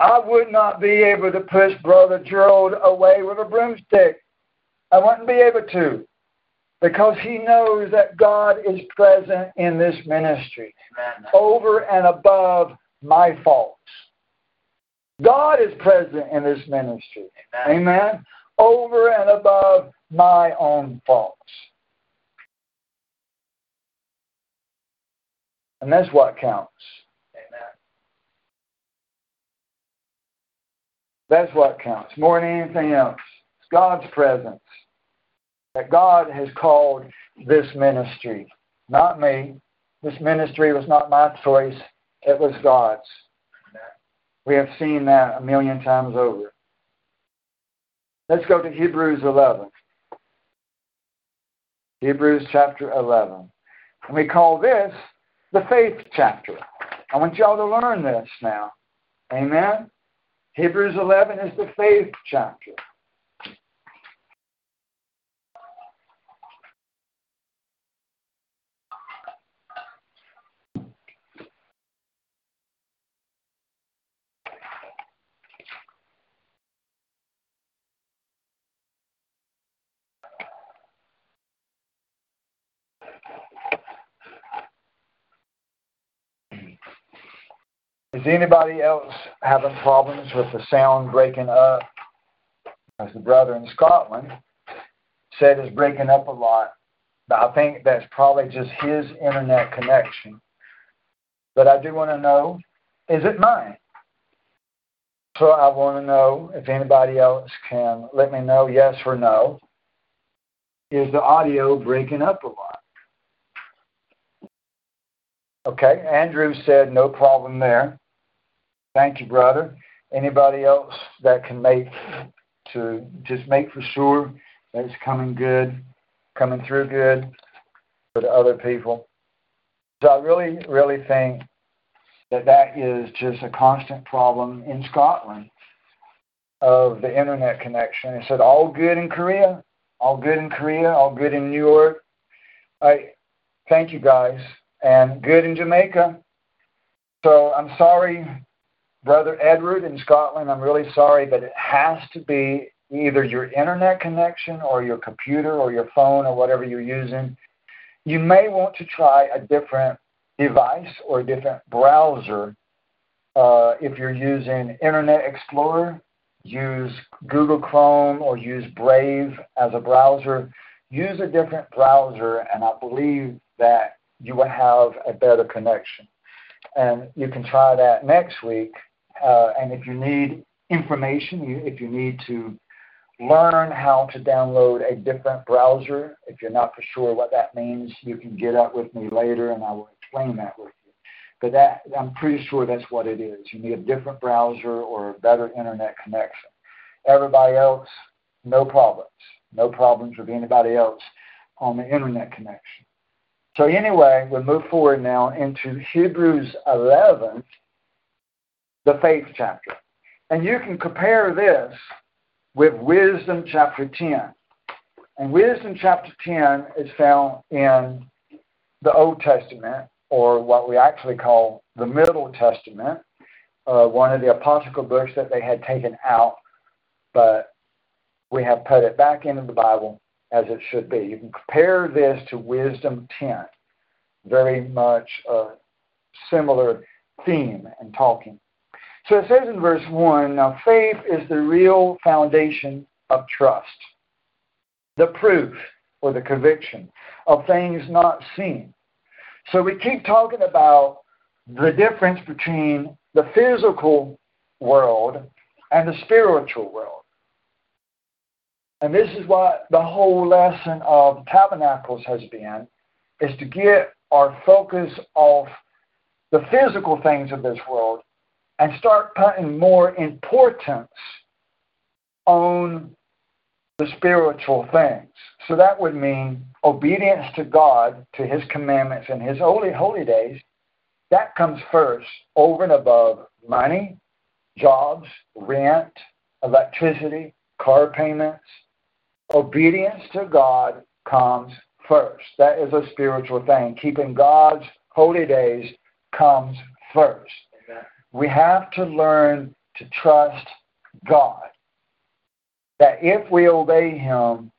I would not be able to push Brother Gerald away with a broomstick. I wouldn't be able to because he knows that God is present in this ministry Amen. over and above my faults. God is present in this ministry. Amen. Amen. Over and above my own faults. And that's what counts. Amen. That's what counts more than anything else. It's God's presence. That God has called this ministry, not me. This ministry was not my choice, it was God's. We have seen that a million times over. Let's go to Hebrews 11. Hebrews chapter 11. And we call this the faith chapter. I want y'all to learn this now. Amen? Hebrews 11 is the faith chapter. Is anybody else having problems with the sound breaking up? As the brother in Scotland said, is breaking up a lot. But I think that's probably just his internet connection. But I do want to know, is it mine? So I want to know if anybody else can let me know yes or no. Is the audio breaking up a lot? Okay, Andrew said no problem there. Thank you, brother. Anybody else that can make to just make for sure that it's coming good, coming through good for the other people. So I really, really think that that is just a constant problem in Scotland of the internet connection. It said all good in Korea, all good in Korea, all good in New York. I thank you guys, and good in Jamaica. So I'm sorry Brother Edward in Scotland, I'm really sorry, but it has to be either your internet connection or your computer or your phone or whatever you're using. You may want to try a different device or a different browser. Uh, if you're using Internet Explorer, use Google Chrome or use Brave as a browser. Use a different browser, and I believe that you will have a better connection. And you can try that next week uh, and if you need information, if you need to learn how to download a different browser, if you're not for sure what that means, you can get up with me later and I will explain that with you. But that I'm pretty sure that's what it is. You need a different browser or a better internet connection. Everybody else, no problems. No problems with anybody else on the internet connection. So anyway, we'll move forward now into Hebrews 11, the faith chapter. And you can compare this with Wisdom chapter 10. And Wisdom chapter 10 is found in the Old Testament, or what we actually call the Middle Testament, uh, one of the apocryphal books that they had taken out, but we have put it back into the Bible as it should be. You can compare this to Wisdom 10. very much a similar theme and talking. So it says in verse 1 now faith is the real foundation of trust, the proof or the conviction of things not seen. So we keep talking about the difference between the physical world and the spiritual world. And this is what the whole lesson of Tabernacles has been, is to get our focus off the physical things of this world and start putting more importance on the spiritual things. So that would mean obedience to God, to His commandments and His holy holy days. That comes first, over and above money, jobs, rent, electricity, car payments. Obedience to God comes first. That is a spiritual thing. Keeping God's holy days comes first. We have to learn to trust God. That if we obey Him,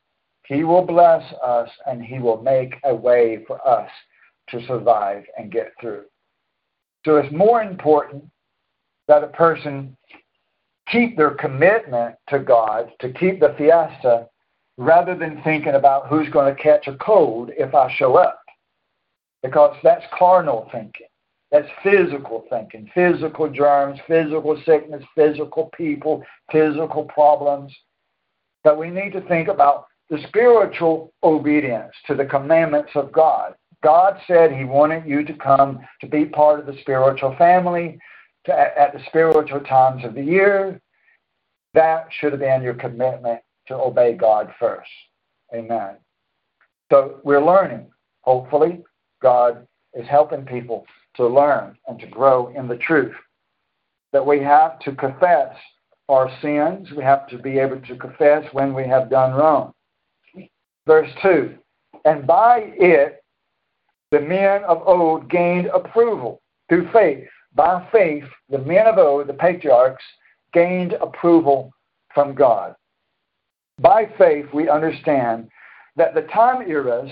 He will bless us and He will make a way for us to survive and get through. So it's more important that a person keep their commitment to God, to keep the fiesta, rather than thinking about who's going to catch a cold if I show up. Because that's carnal thinking. That's physical thinking, physical germs, physical sickness, physical people, physical problems. But we need to think about the spiritual obedience to the commandments of God. God said He wanted you to come to be part of the spiritual family to, at the spiritual times of the year. That should have been your commitment to obey God first. Amen. So we're learning. Hopefully, God is helping people to learn and to grow in the truth. That we have to confess our sins. We have to be able to confess when we have done wrong. Verse 2 And by it, the men of old gained approval through faith. By faith, the men of old, the patriarchs, gained approval from God. By faith, we understand that the time eras,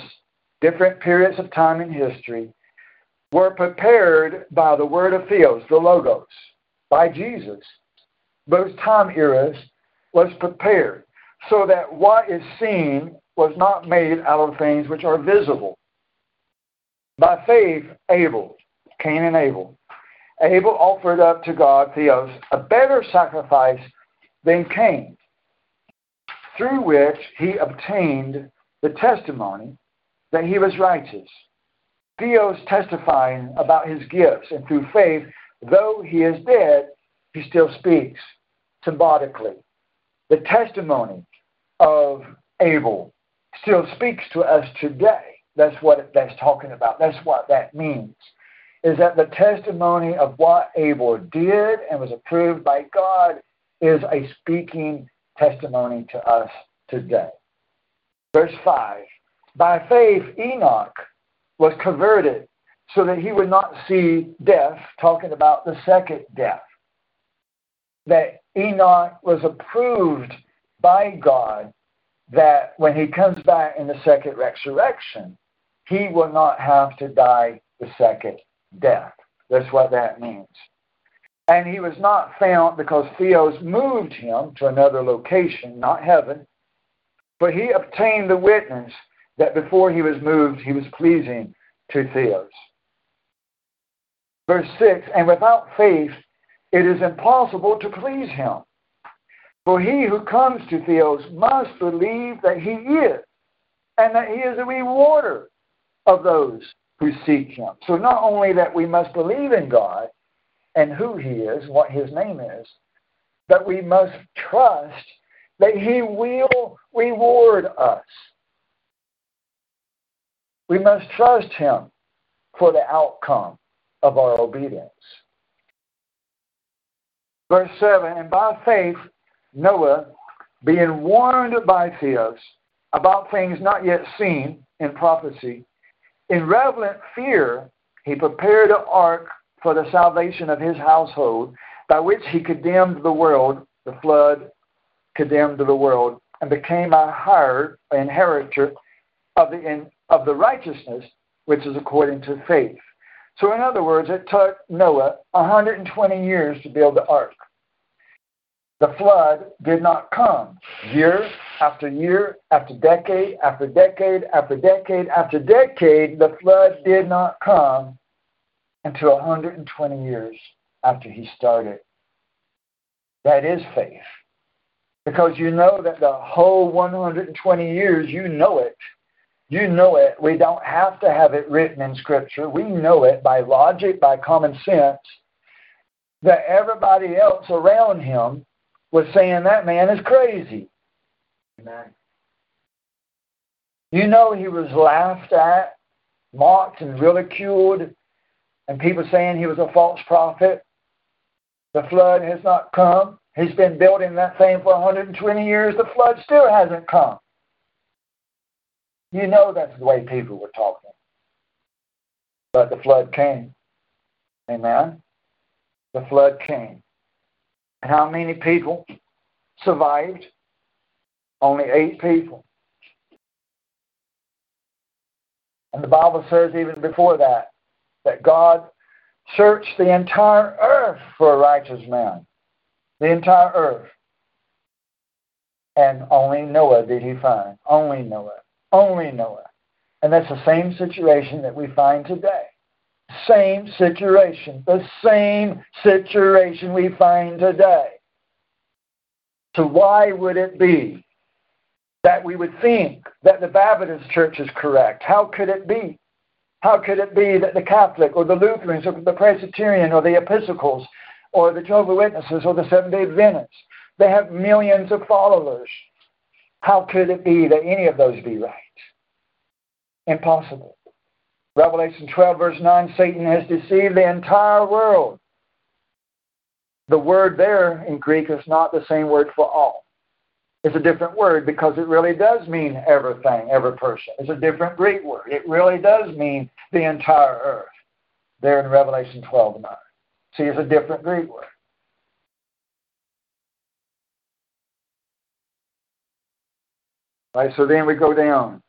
different periods of time in history, were prepared by the word of Theos, the Logos, by Jesus. Those time eras was prepared so that what is seen was not made out of things which are visible. By faith, Abel, Cain and Abel, Abel offered up to God, Theos, a better sacrifice than Cain, through which he obtained the testimony that he was righteous. Theos testifying about his gifts, and through faith, though he is dead, he still speaks symbolically. The testimony of Abel still speaks to us today. That's what that's talking about. That's what that means. Is that the testimony of what Abel did and was approved by God is a speaking testimony to us today. Verse 5 By faith, Enoch was converted so that he would not see death, talking about the second death. That Enoch was approved by God that when he comes back in the second resurrection, he will not have to die the second death. That's what that means. And he was not found because Theos moved him to another location, not heaven, but he obtained the witness that before he was moved, he was pleasing to Theos. Verse 6 And without faith, it is impossible to please him. For he who comes to Theos must believe that he is, and that he is a rewarder of those who seek him. So not only that we must believe in God and who he is, what his name is, but we must trust that he will reward us. We must trust him for the outcome of our obedience. Verse 7 And by faith, Noah, being warned by Theos about things not yet seen in prophecy, in reverent fear, he prepared an ark for the salvation of his household, by which he condemned the world, the flood condemned the world, and became a hired inheritor of the, of the righteousness which is according to faith. So, in other words, it took Noah 120 years to build the ark. The flood did not come year after year, after decade, after decade, after decade, after decade. The flood did not come until 120 years after he started. That is faith. Because you know that the whole 120 years, you know it. You know it. We don't have to have it written in Scripture. We know it by logic, by common sense, that everybody else around him was saying that man is crazy. Amen. You know he was laughed at, mocked, and ridiculed, and people saying he was a false prophet. The flood has not come. He's been building that thing for 120 years. The flood still hasn't come. You know that's the way people were talking. But the flood came. Amen. The flood came. And how many people survived? Only eight people. And the Bible says even before that, that God searched the entire earth for a righteous man. The entire earth. And only Noah did he find. Only Noah. Only Noah. And that's the same situation that we find today. Same situation. The same situation we find today. So why would it be that we would think that the Baptist church is correct? How could it be? How could it be that the Catholic or the Lutherans or the Presbyterian or the Episcopals or the Jehovah Witnesses or the Seventh day Adventists, they have millions of followers. How could it be that any of those be right? Impossible. Revelation 12, verse 9 Satan has deceived the entire world. The word there in Greek is not the same word for all. It's a different word because it really does mean everything, every person. It's a different Greek word. It really does mean the entire earth. There in Revelation 12, 9. See, it's a different Greek word. Right, so then we go down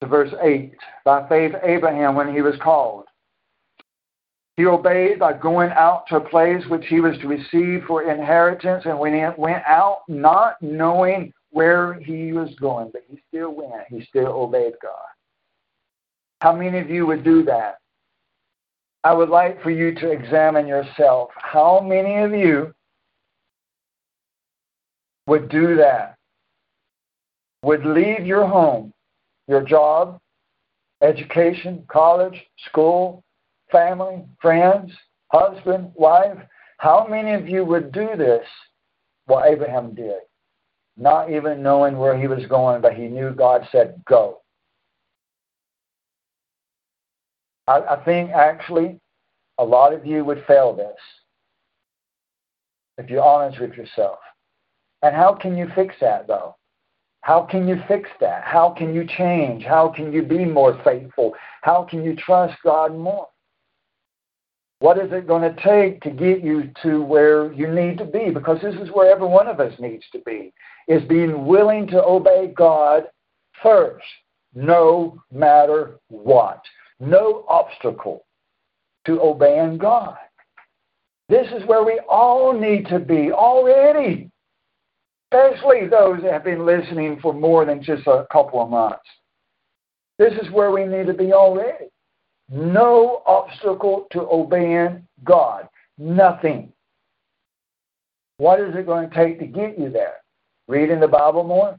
to verse 8. By faith, Abraham, when he was called, he obeyed by going out to a place which he was to receive for inheritance, and when he went out, not knowing where he was going, but he still went. He still obeyed God. How many of you would do that? I would like for you to examine yourself. How many of you would do that? Would leave your home, your job, education, college, school, family, friends, husband, wife. How many of you would do this? What Abraham did, not even knowing where he was going, but he knew God said, Go. I, I think actually a lot of you would fail this if you're honest with yourself. And how can you fix that, though? How can you fix that? How can you change? How can you be more faithful? How can you trust God more? What is it going to take to get you to where you need to be? Because this is where every one of us needs to be, is being willing to obey God first, no matter what. No obstacle to obeying God. This is where we all need to be already, especially those that have been listening for more than just a couple of months. This is where we need to be already. No obstacle to obeying God. Nothing. What is it going to take to get you there? Reading the Bible more?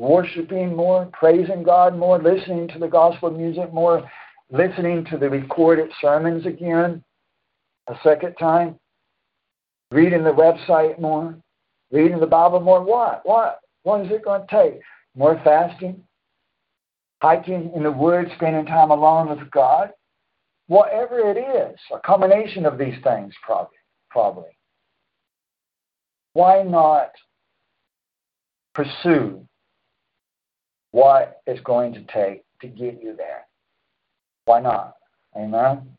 Worshiping more? Praising God more? Listening to the gospel music more? Listening to the recorded sermons again a second time? Reading the website more? Reading the Bible more? What? What? What is it going to take? More fasting? hiking in the woods, spending time alone with God, whatever it is, a combination of these things, probably. probably. Why not pursue what it's going to take to get you there? Why not? Amen.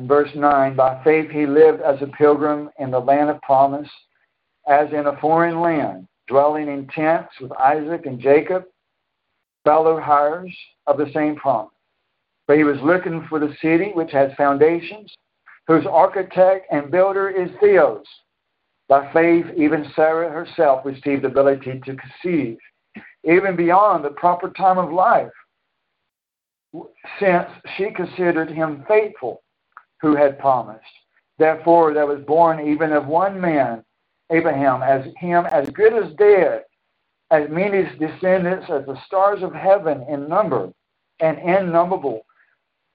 In verse 9, by faith he lived as a pilgrim in the land of promise, as in a foreign land dwelling in tents with Isaac and Jacob, fellow heirs of the same promise. But he was looking for the city which has foundations, whose architect and builder is Theos. By faith, even Sarah herself received the ability to conceive, even beyond the proper time of life, since she considered him faithful who had promised. Therefore, there was born even of one man, Abraham, as him as good as dead, as many descendants as the stars of heaven in number, and innumerable,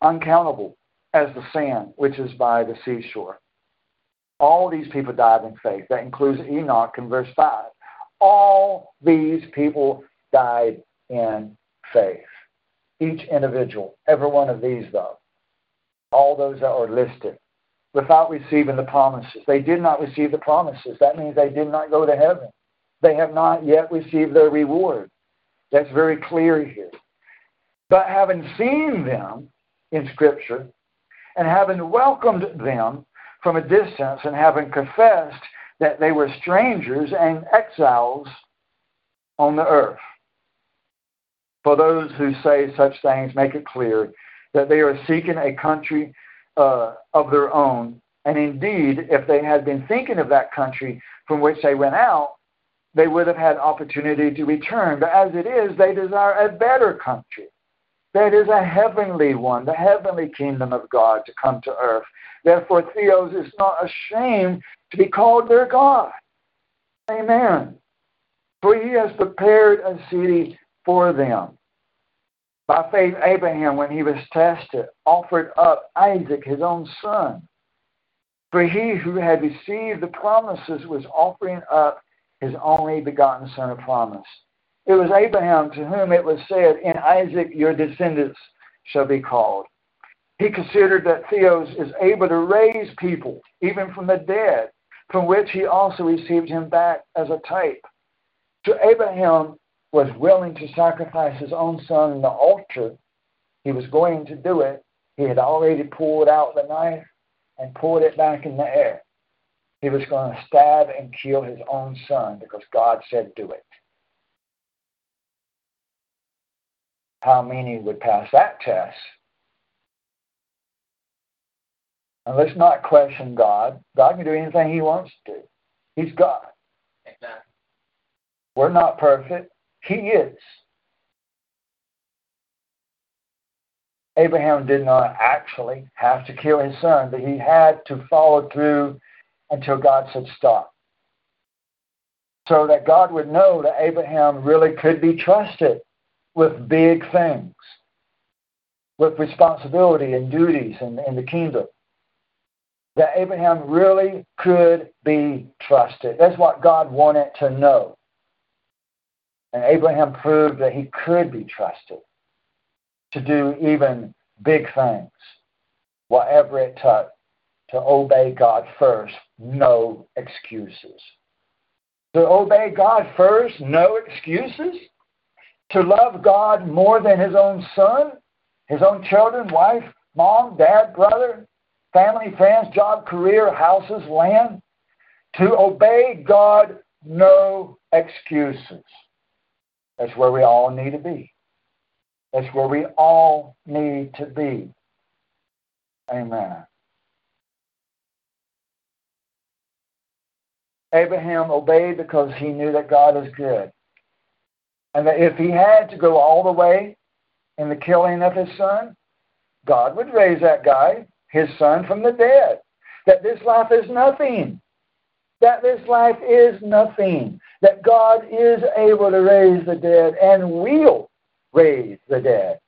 uncountable, as the sand which is by the seashore. All these people died in faith. That includes Enoch in verse 5. All these people died in faith. Each individual, every one of these, though, all those that are listed, without receiving the promises. They did not receive the promises. That means they did not go to heaven. They have not yet received their reward. That's very clear here. But having seen them in Scripture and having welcomed them from a distance and having confessed that they were strangers and exiles on the earth. For those who say such things, make it clear that they are seeking a country uh, of their own. And indeed, if they had been thinking of that country from which they went out, they would have had opportunity to return. But as it is, they desire a better country. That is a heavenly one, the heavenly kingdom of God to come to earth. Therefore, Theos is not ashamed to be called their God. Amen. For he has prepared a city for them. By faith, Abraham, when he was tested, offered up Isaac, his own son. For he who had received the promises was offering up his only begotten son of promise. It was Abraham to whom it was said, In Isaac your descendants shall be called. He considered that Theos is able to raise people, even from the dead, from which he also received him back as a type. To Abraham, was willing to sacrifice his own son on the altar, he was going to do it. He had already pulled out the knife and pulled it back in the air. He was going to stab and kill his own son because God said, do it. How many would pass that test? And let's not question God. God can do anything He wants to. He's God. Amen. We're not perfect. He is. Abraham did not actually have to kill his son, but he had to follow through until God said stop. So that God would know that Abraham really could be trusted with big things, with responsibility and duties in, in the kingdom. That Abraham really could be trusted. That's what God wanted to know. And Abraham proved that he could be trusted to do even big things, whatever it took to obey God first, no excuses. To obey God first, no excuses. To love God more than his own son, his own children, wife, mom, dad, brother, family, friends, job, career, houses, land. To obey God, no excuses. That's where we all need to be. That's where we all need to be. Amen. Abraham obeyed because he knew that God is good. And that if he had to go all the way in the killing of his son, God would raise that guy, his son, from the dead. That this life is nothing that this life is nothing, that God is able to raise the dead and will raise the dead.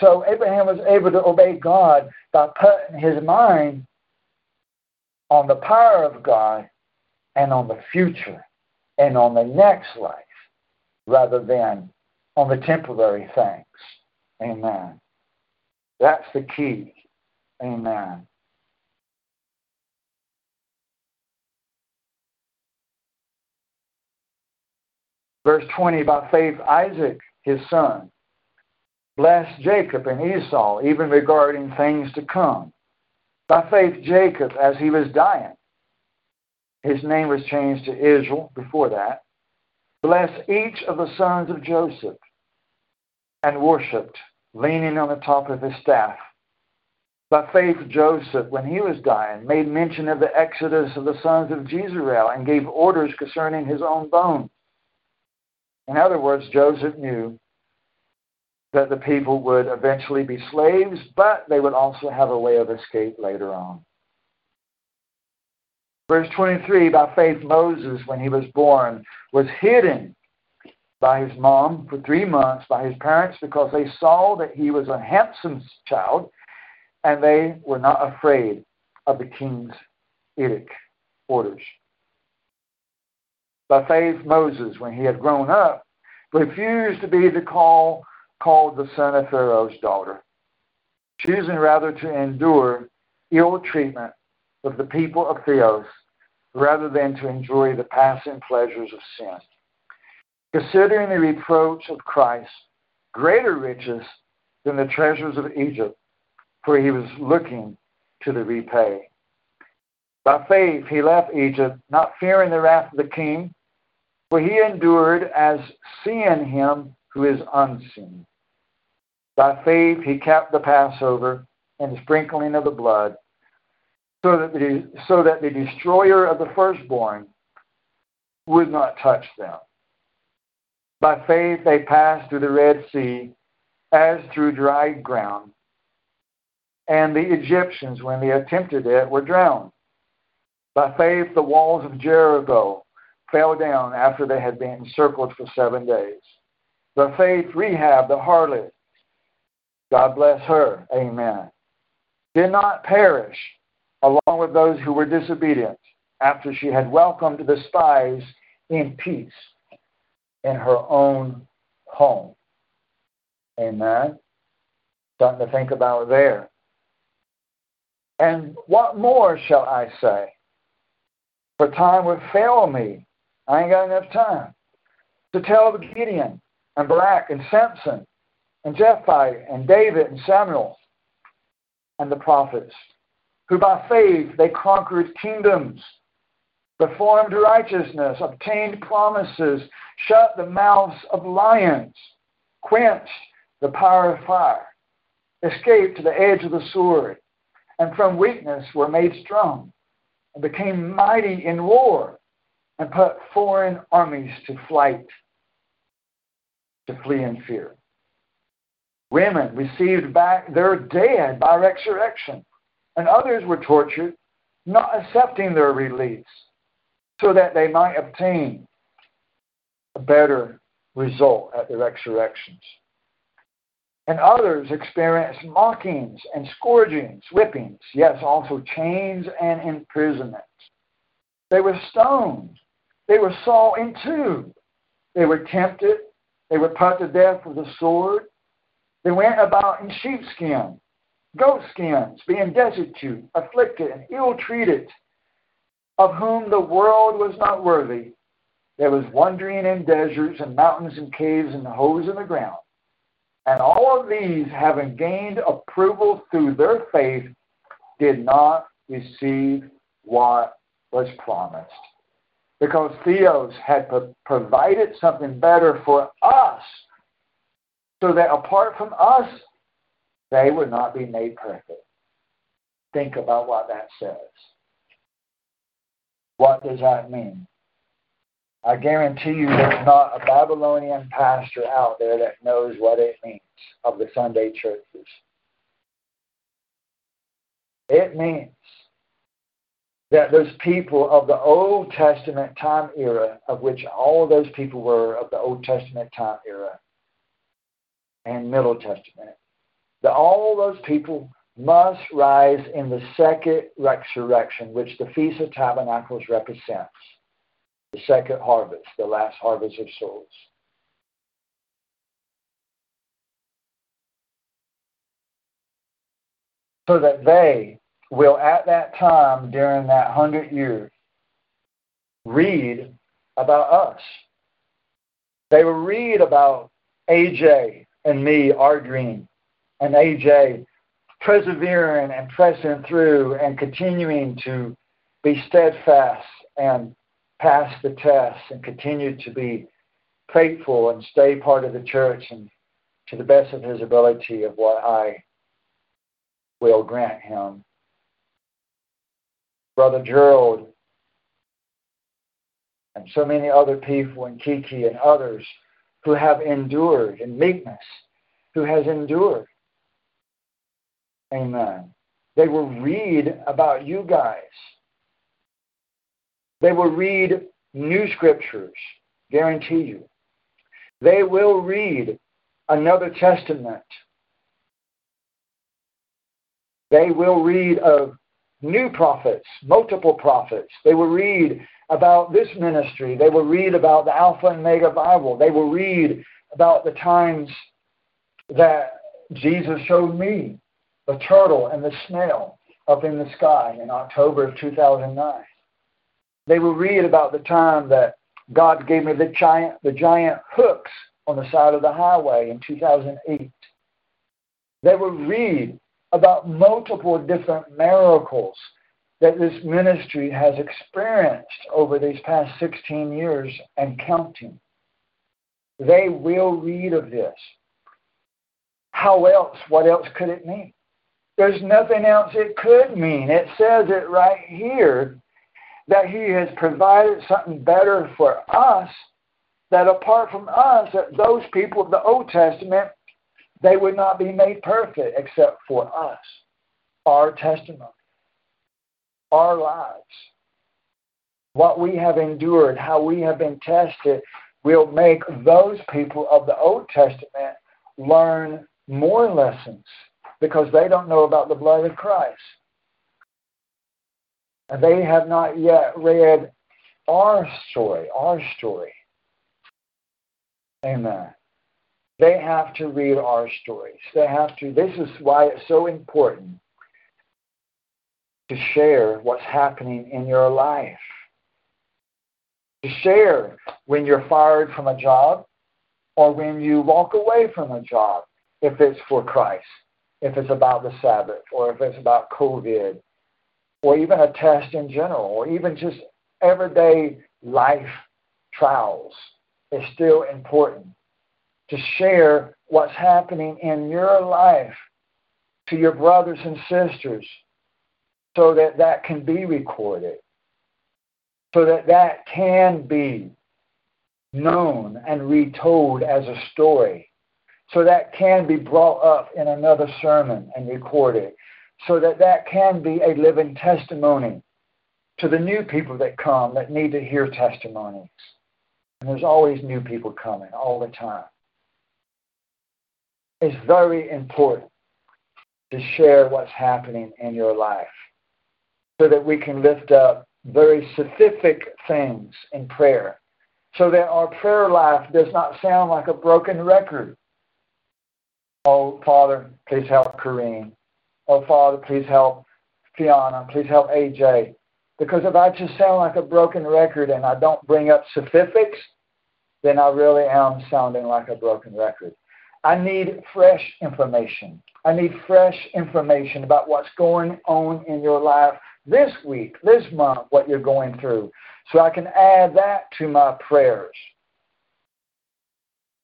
So Abraham was able to obey God by putting his mind on the power of God and on the future and on the next life rather than on the temporary things. Amen. That's the key. Amen. Verse 20, by faith, Isaac, his son, blessed Jacob and Esau, even regarding things to come. By faith, Jacob, as he was dying, his name was changed to Israel before that, blessed each of the sons of Joseph and worshiped, leaning on the top of his staff. By faith, Joseph, when he was dying, made mention of the exodus of the sons of Israel and gave orders concerning his own bones. In other words, Joseph knew that the people would eventually be slaves, but they would also have a way of escape later on. Verse 23 By faith, Moses, when he was born, was hidden by his mom for three months by his parents because they saw that he was a handsome child and they were not afraid of the king's edict orders. By faith, Moses, when he had grown up, refused to be the call, called the son of Pharaoh's daughter, choosing rather to endure ill treatment of the people of Theos rather than to enjoy the passing pleasures of sin. Considering the reproach of Christ greater riches than the treasures of Egypt, for he was looking to the repay. By faith he left Egypt, not fearing the wrath of the king, for he endured as seeing him who is unseen. By faith he kept the Passover and the sprinkling of the blood, so that the, so that the destroyer of the firstborn would not touch them. By faith they passed through the Red Sea as through dry ground, and the Egyptians, when they attempted it, were drowned. By faith the walls of Jericho fell down after they had been encircled for seven days. By faith, Rahab the harlot, God bless her, amen, did not perish along with those who were disobedient after she had welcomed the spies in peace in her own home. Amen. Something to think about there. And what more shall I say? For time would fail me. I ain't got enough time to tell of Gideon and Barak and Samson and Jephthah and David and Samuel and the prophets, who by faith they conquered kingdoms, performed righteousness, obtained promises, shut the mouths of lions, quenched the power of fire, escaped to the edge of the sword, and from weakness were made strong, and became mighty in war and put foreign armies to flight to flee in fear. Women received back their dead by resurrection, and others were tortured, not accepting their release, so that they might obtain a better result at the resurrections. And others experienced mockings and scourgings, whippings, yes, also chains and imprisonment. They were stoned they were saw in two. They were tempted. They were put to death with a sword. They went about in sheepskin, goatskins, being destitute, afflicted, and ill treated, of whom the world was not worthy. There was wandering in deserts and mountains and caves and holes in the ground. And all of these, having gained approval through their faith, did not receive what was promised because Theos had provided something better for us so that apart from us, they would not be made perfect. Think about what that says. What does that mean? I guarantee you there's not a Babylonian pastor out there that knows what it means of the Sunday churches. It means that those people of the Old Testament time era, of which all those people were of the Old Testament time era and Middle Testament, that all those people must rise in the second resurrection, which the Feast of Tabernacles represents the second harvest, the last harvest of souls. So that they will at that time during that hundred years read about us. They will read about AJ and me, our dream, and AJ persevering and pressing through and continuing to be steadfast and pass the test and continue to be faithful and stay part of the church and to the best of his ability of what I will grant him. Brother Gerald and so many other people and Kiki and others who have endured in meekness who has endured. Amen. They will read about you guys. They will read new scriptures, guarantee you. They will read another testament. They will read of new prophets, multiple prophets. They will read about this ministry. They will read about the Alpha and Omega Bible. They will read about the times that Jesus showed me the turtle and the snail up in the sky in October of 2009. They will read about the time that God gave me the giant, the giant hooks on the side of the highway in 2008. They will read about multiple different miracles that this ministry has experienced over these past 16 years and counting. They will read of this. How else? What else could it mean? There's nothing else it could mean. It says it right here that He has provided something better for us, that apart from us, that those people of the Old Testament, they would not be made perfect except for us, our testimony our lives. What we have endured, how we have been tested, will make those people of the Old Testament learn more lessons because they don't know about the blood of Christ. They have not yet read our story, our story. Amen. They have to read our stories. They have to. This is why it's so important to share what's happening in your life. To share when you're fired from a job or when you walk away from a job, if it's for Christ, if it's about the Sabbath, or if it's about COVID, or even a test in general, or even just everyday life trials. It's still important to share what's happening in your life to your brothers and sisters so that that can be recorded, so that that can be known and retold as a story, so that can be brought up in another sermon and recorded, so that that can be a living testimony to the new people that come that need to hear testimonies. And there's always new people coming all the time. It's very important to share what's happening in your life so that we can lift up very specific things in prayer, so that our prayer life does not sound like a broken record. Oh, Father, please help Kareem. Oh, Father, please help Fiona. Please help AJ. Because if I just sound like a broken record and I don't bring up specifics, then I really am sounding like a broken record. I need fresh information. I need fresh information about what's going on in your life this week, this month, what you're going through, so I can add that to my prayers.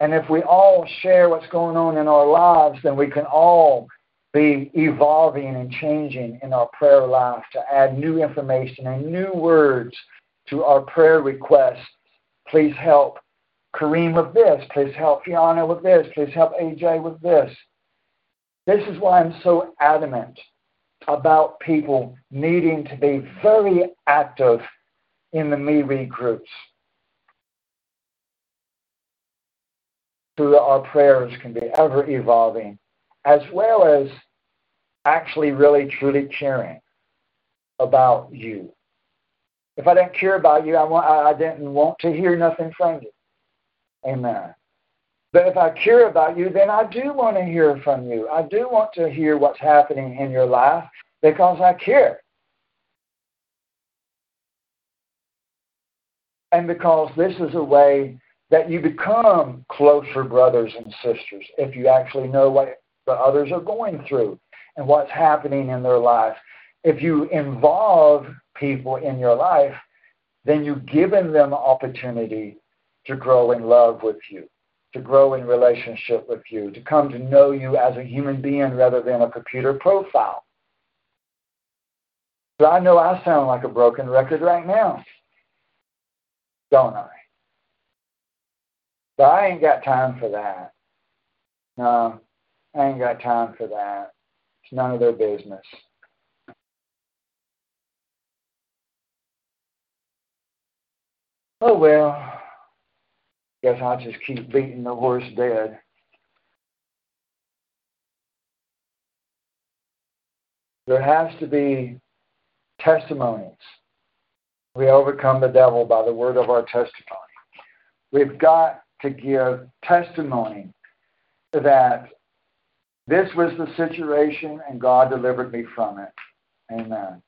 And if we all share what's going on in our lives, then we can all be evolving and changing in our prayer life to add new information and new words to our prayer requests. Please help Kareem with this. Please help Fiona with this. Please help AJ with this. This is why I'm so adamant about people needing to be very active in the MeWe groups. So that our prayers can be ever evolving, as well as actually really truly caring about you. If I didn't care about you, I, want, I didn't want to hear nothing from you. Amen. But if I care about you, then I do want to hear from you. I do want to hear what's happening in your life because I care. And because this is a way that you become closer brothers and sisters if you actually know what the others are going through and what's happening in their life. If you involve people in your life, then you've given them opportunity to grow in love with you, to grow in relationship with you, to come to know you as a human being rather than a computer profile. So I know I sound like a broken record right now, don't I? But I ain't got time for that. No, I ain't got time for that. It's none of their business. Oh well, guess I'll just keep beating the horse dead. There has to be testimonies. We overcome the devil by the word of our testimony. We've got to give testimony that this was the situation and God delivered me from it. Amen.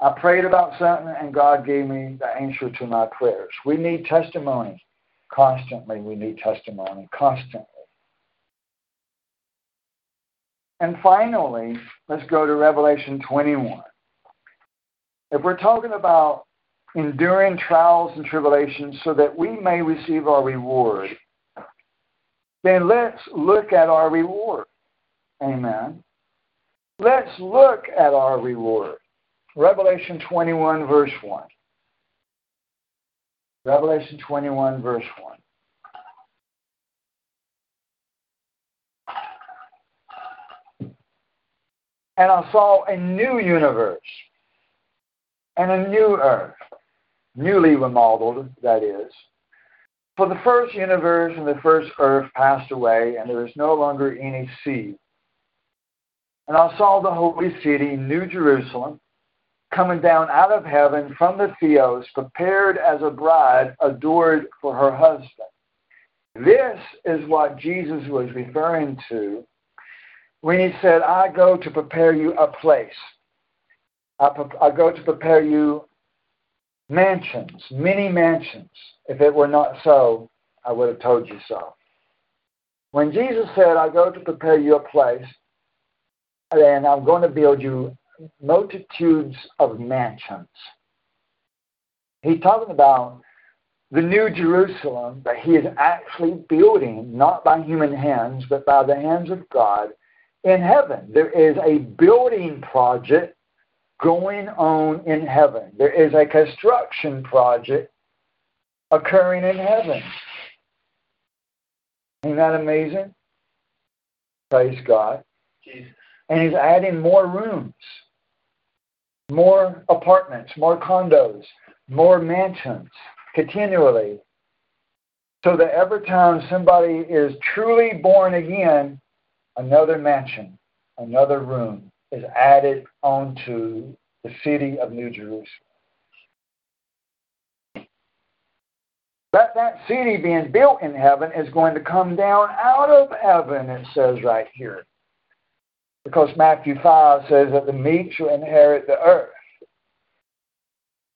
I prayed about something and God gave me the answer to my prayers. We need testimony. Constantly, we need testimony. Constantly. And finally, let's go to Revelation 21. If we're talking about enduring trials and tribulations so that we may receive our reward, then let's look at our reward. Amen. Let's look at our reward. Revelation 21, verse 1. Revelation 21, verse 1. And I saw a new universe and a new earth, newly remodeled, that is. For the first universe and the first earth passed away, and there is no longer any sea. And I saw the holy city, New Jerusalem, coming down out of heaven from the Theos, prepared as a bride adored for her husband. This is what Jesus was referring to when he said, I go to prepare you a place. I, I go to prepare you mansions, many mansions. If it were not so, I would have told you so. When Jesus said, I go to prepare you a place, and I'm going to build you multitudes of mansions. He's talking about the new Jerusalem that he is actually building, not by human hands, but by the hands of God in heaven. There is a building project going on in heaven. There is a construction project occurring in heaven. Isn't that amazing? Praise God. Jesus. And he's adding more rooms more apartments, more condos, more mansions continually. So that every time somebody is truly born again, another mansion, another room is added onto the city of New Jerusalem. But that city being built in heaven is going to come down out of heaven, it says right here because Matthew 5 says that the meek shall inherit the earth.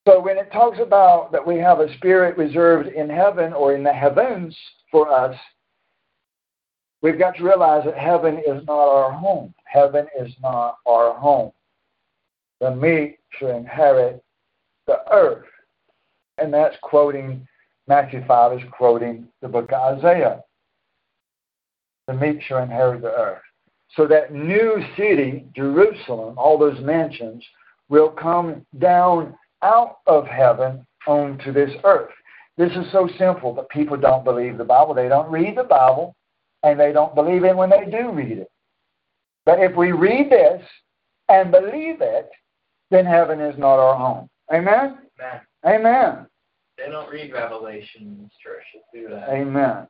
So when it talks about that we have a spirit reserved in heaven or in the heavens for us, we've got to realize that heaven is not our home. Heaven is not our home. The meek shall inherit the earth. And that's quoting, Matthew 5 is quoting the book of Isaiah. The meek shall inherit the earth. So that new city, Jerusalem, all those mansions, will come down out of heaven onto this earth. This is so simple, but people don't believe the Bible. They don't read the Bible, and they don't believe it when they do read it. But if we read this and believe it, then heaven is not our home. Amen? Amen. Amen. They don't read Revelation in church. Do that. Amen.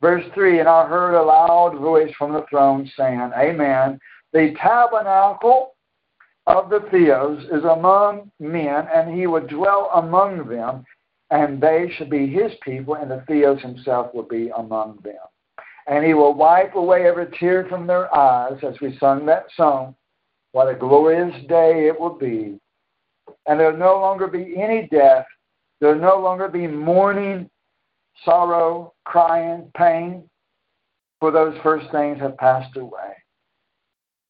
Verse 3 And I heard a loud voice from the throne saying, Amen. The tabernacle of the Theos is among men, and he will dwell among them, and they shall be his people, and the Theos himself will be among them. And he will wipe away every tear from their eyes, as we sung that song. What a glorious day it will be. And there'll no longer be any death. There'll no longer be mourning sorrow, crying, pain, for those first things have passed away.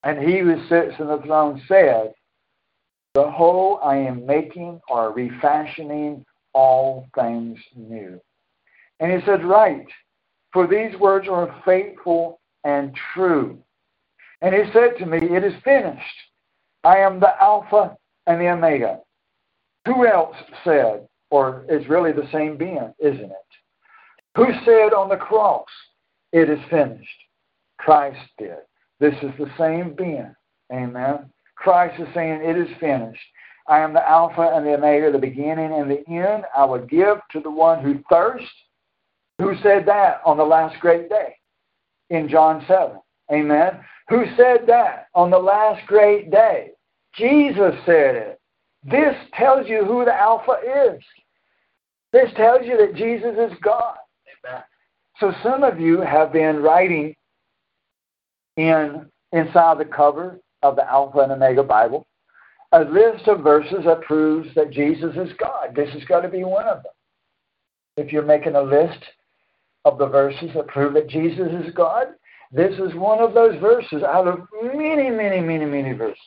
And he who sits in the throne said, The whole I am making or refashioning all things new. And he said, Right, for these words are faithful and true. And he said to me, It is finished. I am the Alpha and the Omega. Who else said, or it's really the same being, isn't it? Who said on the cross, It is finished? Christ did. This is the same being. Amen. Christ is saying, It is finished. I am the Alpha and the Omega, the beginning and the end. I will give to the one who thirsts. Who said that on the last great day? In John 7. Amen. Who said that on the last great day? Jesus said it. This tells you who the Alpha is. This tells you that Jesus is God. So some of you have been writing in inside the cover of the Alpha and Omega Bible a list of verses that proves that Jesus is God. This is going to be one of them. If you're making a list of the verses that prove that Jesus is God, this is one of those verses out of many, many, many, many verses.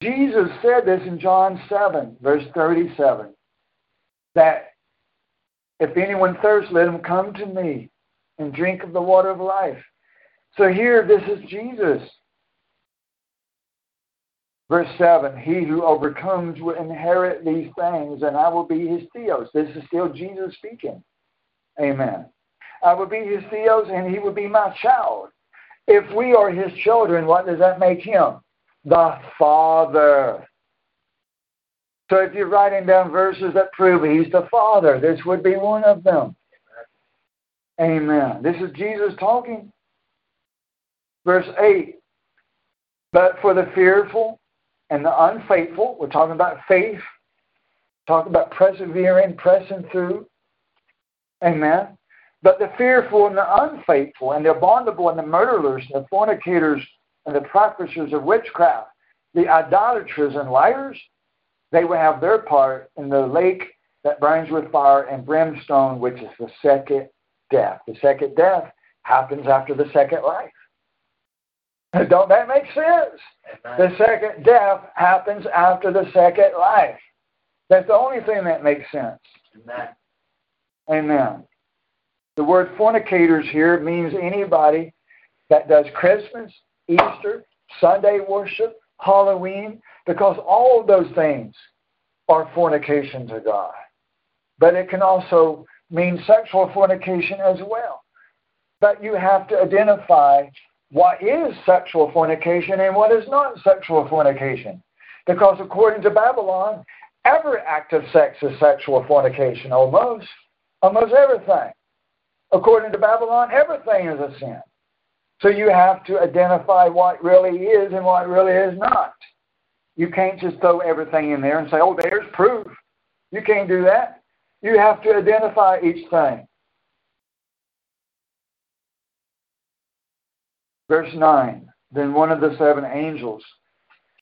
Jesus said this in John 7, verse 37, that if anyone thirsts, let him come to me and drink of the water of life. So here, this is Jesus. Verse 7 He who overcomes will inherit these things, and I will be his theos. This is still Jesus speaking. Amen. I will be his theos, and he will be my child. If we are his children, what does that make him? The Father. So if you're writing down verses that prove he's the Father, this would be one of them. Amen. This is Jesus talking. Verse 8 But for the fearful and the unfaithful, we're talking about faith, talking about persevering, pressing through. Amen. But the fearful and the unfaithful, and the abominable, and the murderers, and the fornicators, and the practitioners of witchcraft, the idolaters and liars, they will have their part in the lake that burns with fire and brimstone, which is the second death. The second death happens after the second life. Don't that make sense? The second death happens after the second life. That's the only thing that makes sense. Amen. Amen. The word fornicators here means anybody that does Christmas, Easter, Sunday worship, Halloween, because all of those things are fornication to God. But it can also mean sexual fornication as well. But you have to identify what is sexual fornication and what is not sexual fornication. Because according to Babylon, every act of sex is sexual fornication, almost. Almost everything. According to Babylon, everything is a sin. So you have to identify what really is and what really is not. You can't just throw everything in there and say, oh, there's proof. You can't do that. You have to identify each thing. Verse 9 Then one of the seven angels,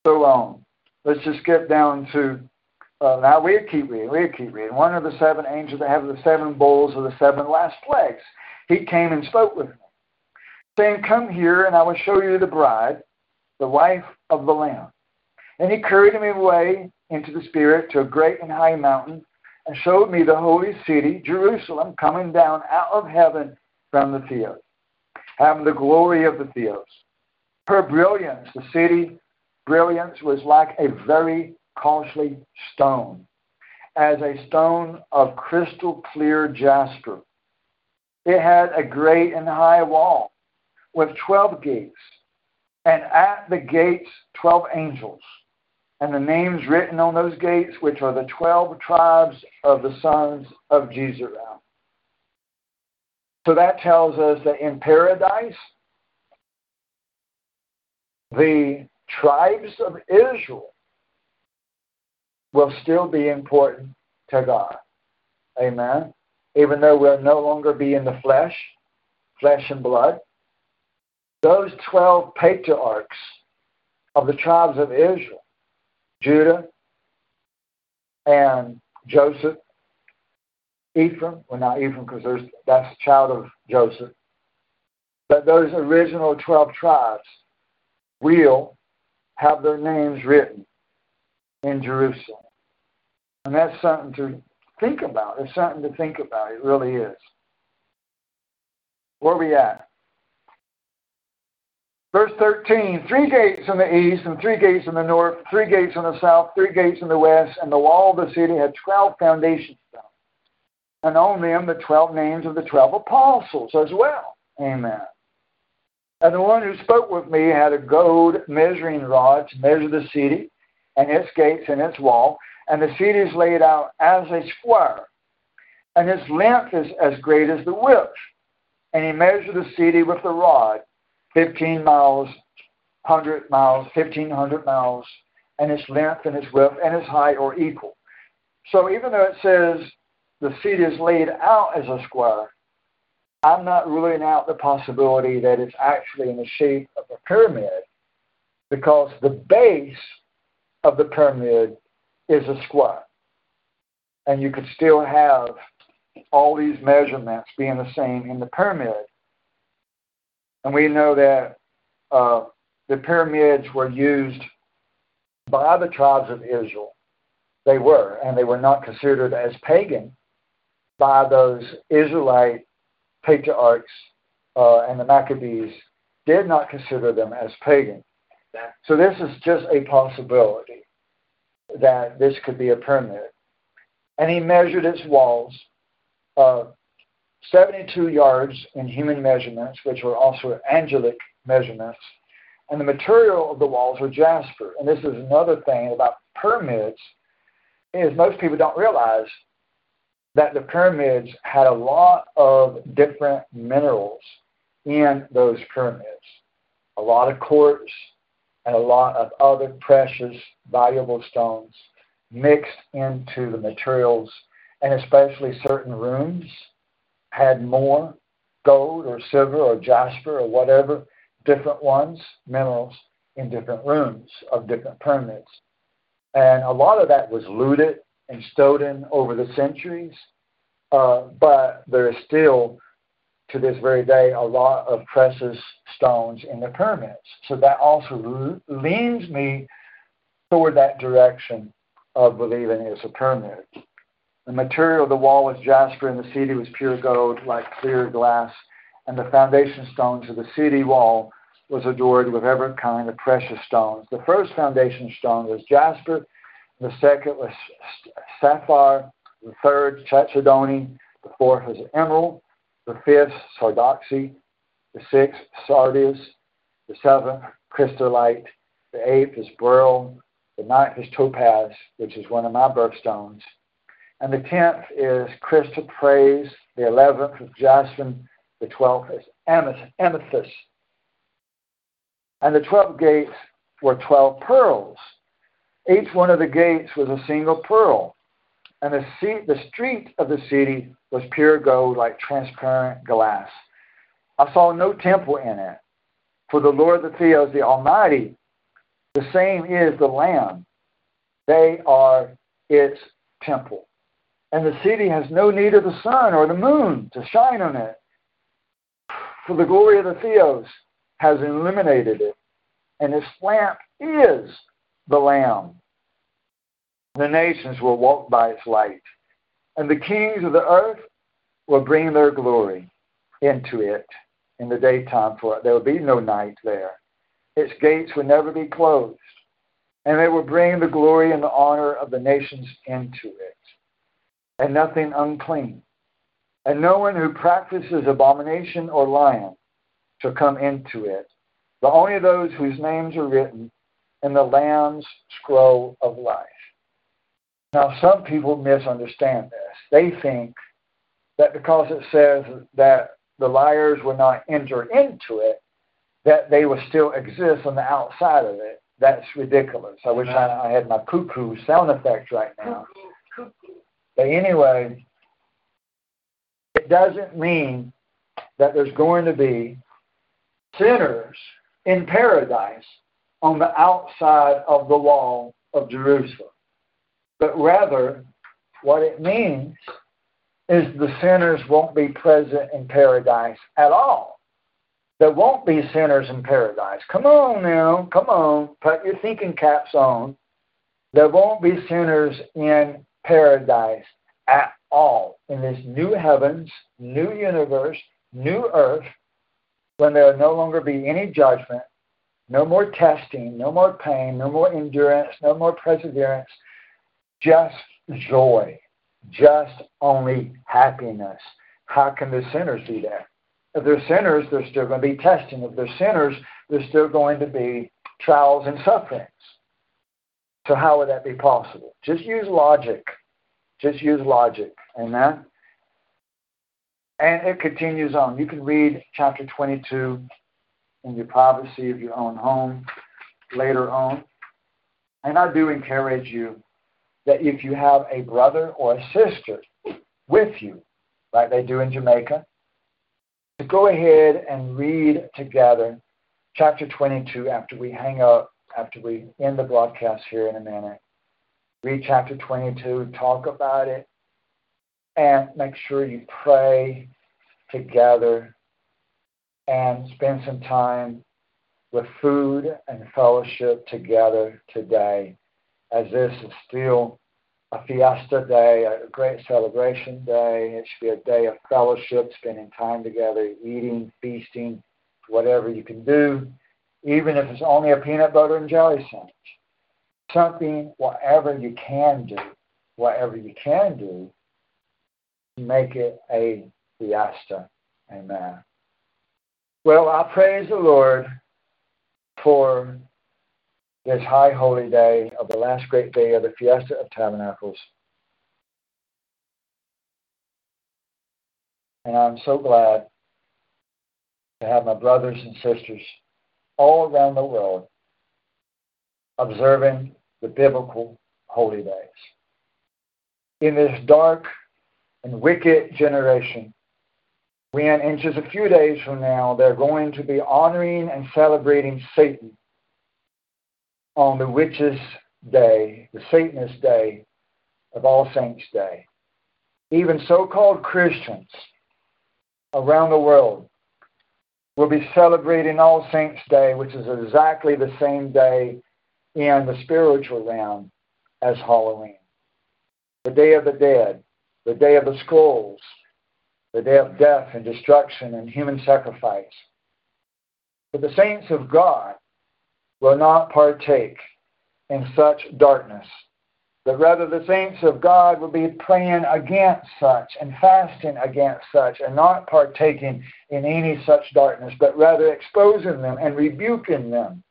so on. Let's just get down to, uh, now we'll keep reading, we'll keep reading. One of the seven angels that have the seven bowls of the seven last plagues, he came and spoke with me, saying, Come here, and I will show you the bride, the wife of the Lamb. And he carried me away into the Spirit to a great and high mountain, and showed me the holy city, Jerusalem, coming down out of heaven from the Theos, having the glory of the Theos. Her brilliance, the city brilliance, was like a very costly stone, as a stone of crystal clear jasper. It had a great and high wall with 12 gates, and at the gates, 12 angels, and the names written on those gates, which are the 12 tribes of the sons of Israel. So that tells us that in paradise, the tribes of Israel will still be important to God. Amen. Even though we'll no longer be in the flesh, flesh and blood. Those 12 patriarchs of the tribes of Israel, Judah and Joseph Ephraim, well, not Ephraim because that's a child of Joseph, but those original 12 tribes will have their names written in Jerusalem. And that's something to think about. It's something to think about. It really is. Where are we at? Verse 13, three gates in the east and three gates in the north, three gates in the south, three gates in the west, and the wall of the city had 12 foundation stones. And on them the 12 names of the 12 apostles as well. Amen. And the one who spoke with me had a gold measuring rod to measure the city and its gates and its wall. And the city is laid out as a square, and its length is as great as the width. And he measured the city with the rod 15 miles, 100 miles, 1,500 miles, and its length and its width and its height are equal. So even though it says the city is laid out as a square, I'm not ruling out the possibility that it's actually in the shape of a pyramid because the base of the pyramid is a square. And you could still have all these measurements being the same in the pyramid. And we know that uh, the pyramids were used by the tribes of Israel. They were, and they were not considered as pagan by those Israelite patriarchs uh, and the Maccabees did not consider them as pagan. So this is just a possibility that this could be a pyramid. And he measured its walls uh, 72 yards in human measurements, which were also angelic measurements. And the material of the walls were jasper. And this is another thing about pyramids is most people don't realize that the pyramids had a lot of different minerals in those pyramids. A lot of quartz and a lot of other precious, valuable stones mixed into the materials, and especially certain rooms had more gold or silver or jasper or whatever, different ones, minerals in different rooms of different pyramids. And a lot of that was looted and stolen over the centuries, uh, but there is still, to this very day, a lot of precious stones in the pyramids. So that also leans me toward that direction of believing it's a pyramid. The material of the wall was jasper, and the city was pure gold, like clear glass. And the foundation stones of the city wall was adored with every kind of precious stones. The first foundation stone was jasper, the second was sapphire, the third chalcedony, the fourth was emerald, the fifth sardonyx, the sixth sardius, the seventh chrysolite, the eighth is beryl, the ninth is topaz, which is one of my birthstones, and the tenth is chrysoprase, the eleventh is jacinth, the twelfth is amethyst. And the twelve gates were twelve pearls. Each one of the gates was a single pearl. And the, the street of the city was pure gold like transparent glass. I saw no temple in it. For the Lord of the Theos, the Almighty, the same is the Lamb. They are its temple. And the city has no need of the sun or the moon to shine on it. For the glory of the Theos has illuminated it, and its lamp is the Lamb. The nations will walk by its light, and the kings of the earth will bring their glory into it in the daytime, for there will be no night there. Its gates will never be closed, and they will bring the glory and the honor of the nations into it, and nothing unclean. And no one who practices abomination or lying shall come into it, but only those whose names are written in the Lamb's scroll of life. Now, some people misunderstand this. They think that because it says that the liars will not enter into it, that they will still exist on the outside of it. That's ridiculous. I wish I, I had my cuckoo sound effect right now. But anyway, it doesn't mean that there's going to be sinners in paradise on the outside of the wall of Jerusalem but rather what it means is the sinners won't be present in paradise at all. There won't be sinners in paradise. Come on now, come on, put your thinking caps on. There won't be sinners in paradise at all in this new heavens, new universe, new earth, when there will no longer be any judgment, no more testing, no more pain, no more endurance, no more perseverance, just joy, just only happiness. How can the sinners be there? If they're sinners, there's still going to be testing. If they're sinners, there's still going to be trials and sufferings. So how would that be possible? Just use logic. Just use logic. Amen? And it continues on. You can read chapter 22 in your privacy of your own home later on. And I do encourage you that if you have a brother or a sister with you, like they do in Jamaica, to go ahead and read together chapter 22 after we hang up, after we end the broadcast here in a minute. Read chapter 22, talk about it, and make sure you pray together and spend some time with food and fellowship together today, as this is still a fiesta day, a great celebration day. It should be a day of fellowship, spending time together, eating, feasting, whatever you can do, even if it's only a peanut butter and jelly sandwich. Something, whatever you can do, whatever you can do, make it a fiesta. Amen. Well, I praise the Lord for this high holy day of the last great day of the Feast of Tabernacles. And I'm so glad to have my brothers and sisters all around the world observing the biblical holy days. In this dark and wicked generation, when in just a few days from now they're going to be honoring and celebrating Satan on the witches' day, the Satanist day of All Saints' Day. Even so called Christians around the world will be celebrating All Saints' Day, which is exactly the same day in the spiritual realm as Halloween. The Day of the Dead, the Day of the Skulls, the day of death and destruction and human sacrifice. But the saints of God will not partake in such darkness, but rather the saints of God will be praying against such and fasting against such and not partaking in any such darkness, but rather exposing them and rebuking them.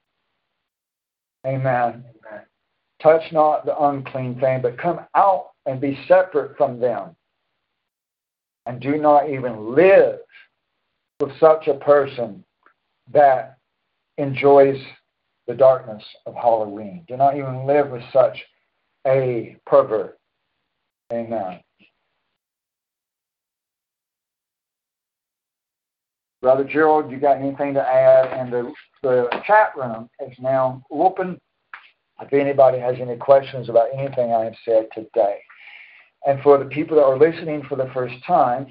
Amen. Amen. Touch not the unclean thing, but come out and be separate from them and do not even live with such a person that enjoys the darkness of Halloween. Do not even live with such a pervert. Amen. Brother Gerald, you got anything to add? And the, the chat room is now open if anybody has any questions about anything I have said today. And for the people that are listening for the first time,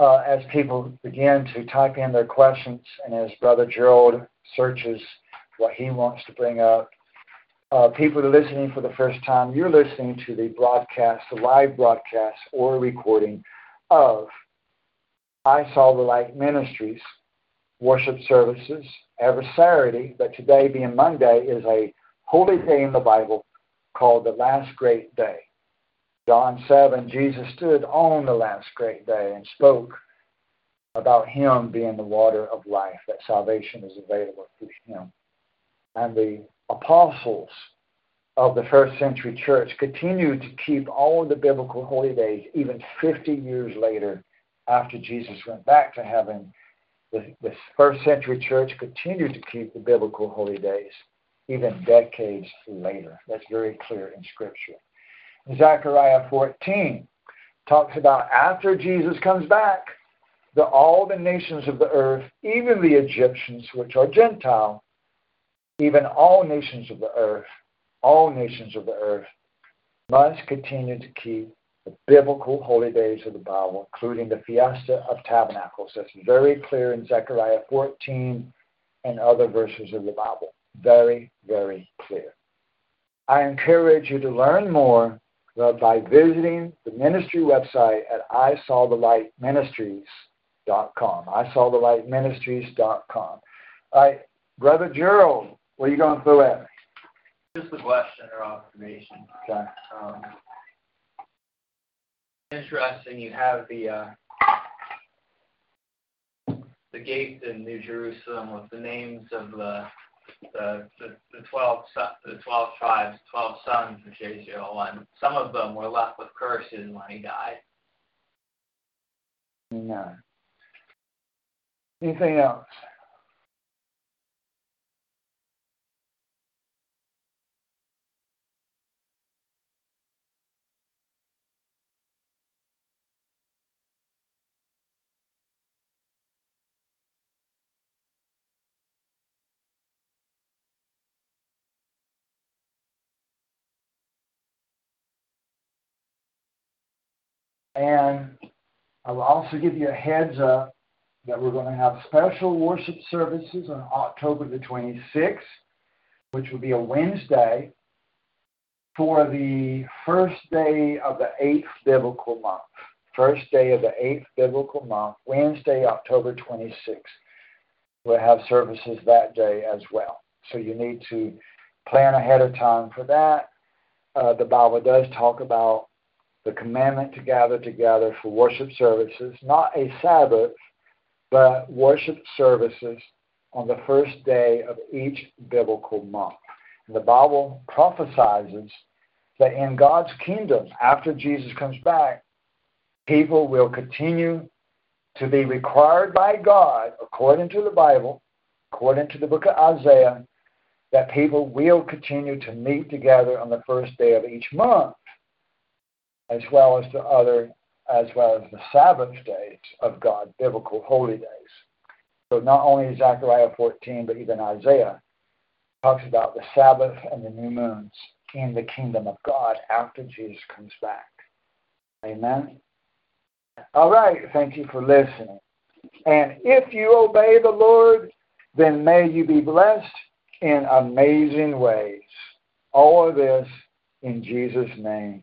uh, as people begin to type in their questions and as Brother Gerald searches what he wants to bring up, uh, people are listening for the first time, you're listening to the broadcast, the live broadcast or recording of I Saw the Light Ministries worship services every Saturday, but today being Monday is a holy day in the Bible called the Last Great Day. John 7, Jesus stood on the last great day and spoke about Him being the water of life, that salvation is available through Him. And the apostles of the first century church continued to keep all of the biblical holy days, even 50 years later after Jesus went back to heaven. The, the first century church continued to keep the biblical holy days, even decades later. That's very clear in Scripture. Zechariah 14 talks about after Jesus comes back, that all the nations of the earth, even the Egyptians, which are Gentile, even all nations of the earth, all nations of the earth, must continue to keep the biblical holy days of the Bible, including the Feast of Tabernacles. That's very clear in Zechariah 14 and other verses of the Bible. Very, very clear. I encourage you to learn more by visiting the ministry website at isawthelightministries.com. isawthelightministries.com. All right, Brother Gerald, what are you going through at? Just a question or observation. Okay. Um, interesting. You have the uh, the gates in New Jerusalem with the names of the the the, the twelve the twelve tribes, twelve sons of Israel, and some of them were left with curses when he died. No. Anything else? And I will also give you a heads up that we're going to have special worship services on October the 26th, which will be a Wednesday, for the first day of the eighth biblical month. First day of the eighth biblical month, Wednesday, October 26th. We'll have services that day as well. So you need to plan ahead of time for that. Uh, the Bible does talk about the commandment to gather together for worship services, not a Sabbath, but worship services on the first day of each biblical month. And the Bible prophesies that in God's kingdom, after Jesus comes back, people will continue to be required by God, according to the Bible, according to the book of Isaiah, that people will continue to meet together on the first day of each month as well as the other, as well as the Sabbath days of God, biblical holy days. So not only Zechariah 14, but even Isaiah talks about the Sabbath and the new moons in the kingdom of God after Jesus comes back. Amen. All right, thank you for listening. And if you obey the Lord, then may you be blessed in amazing ways. All of this in Jesus' name.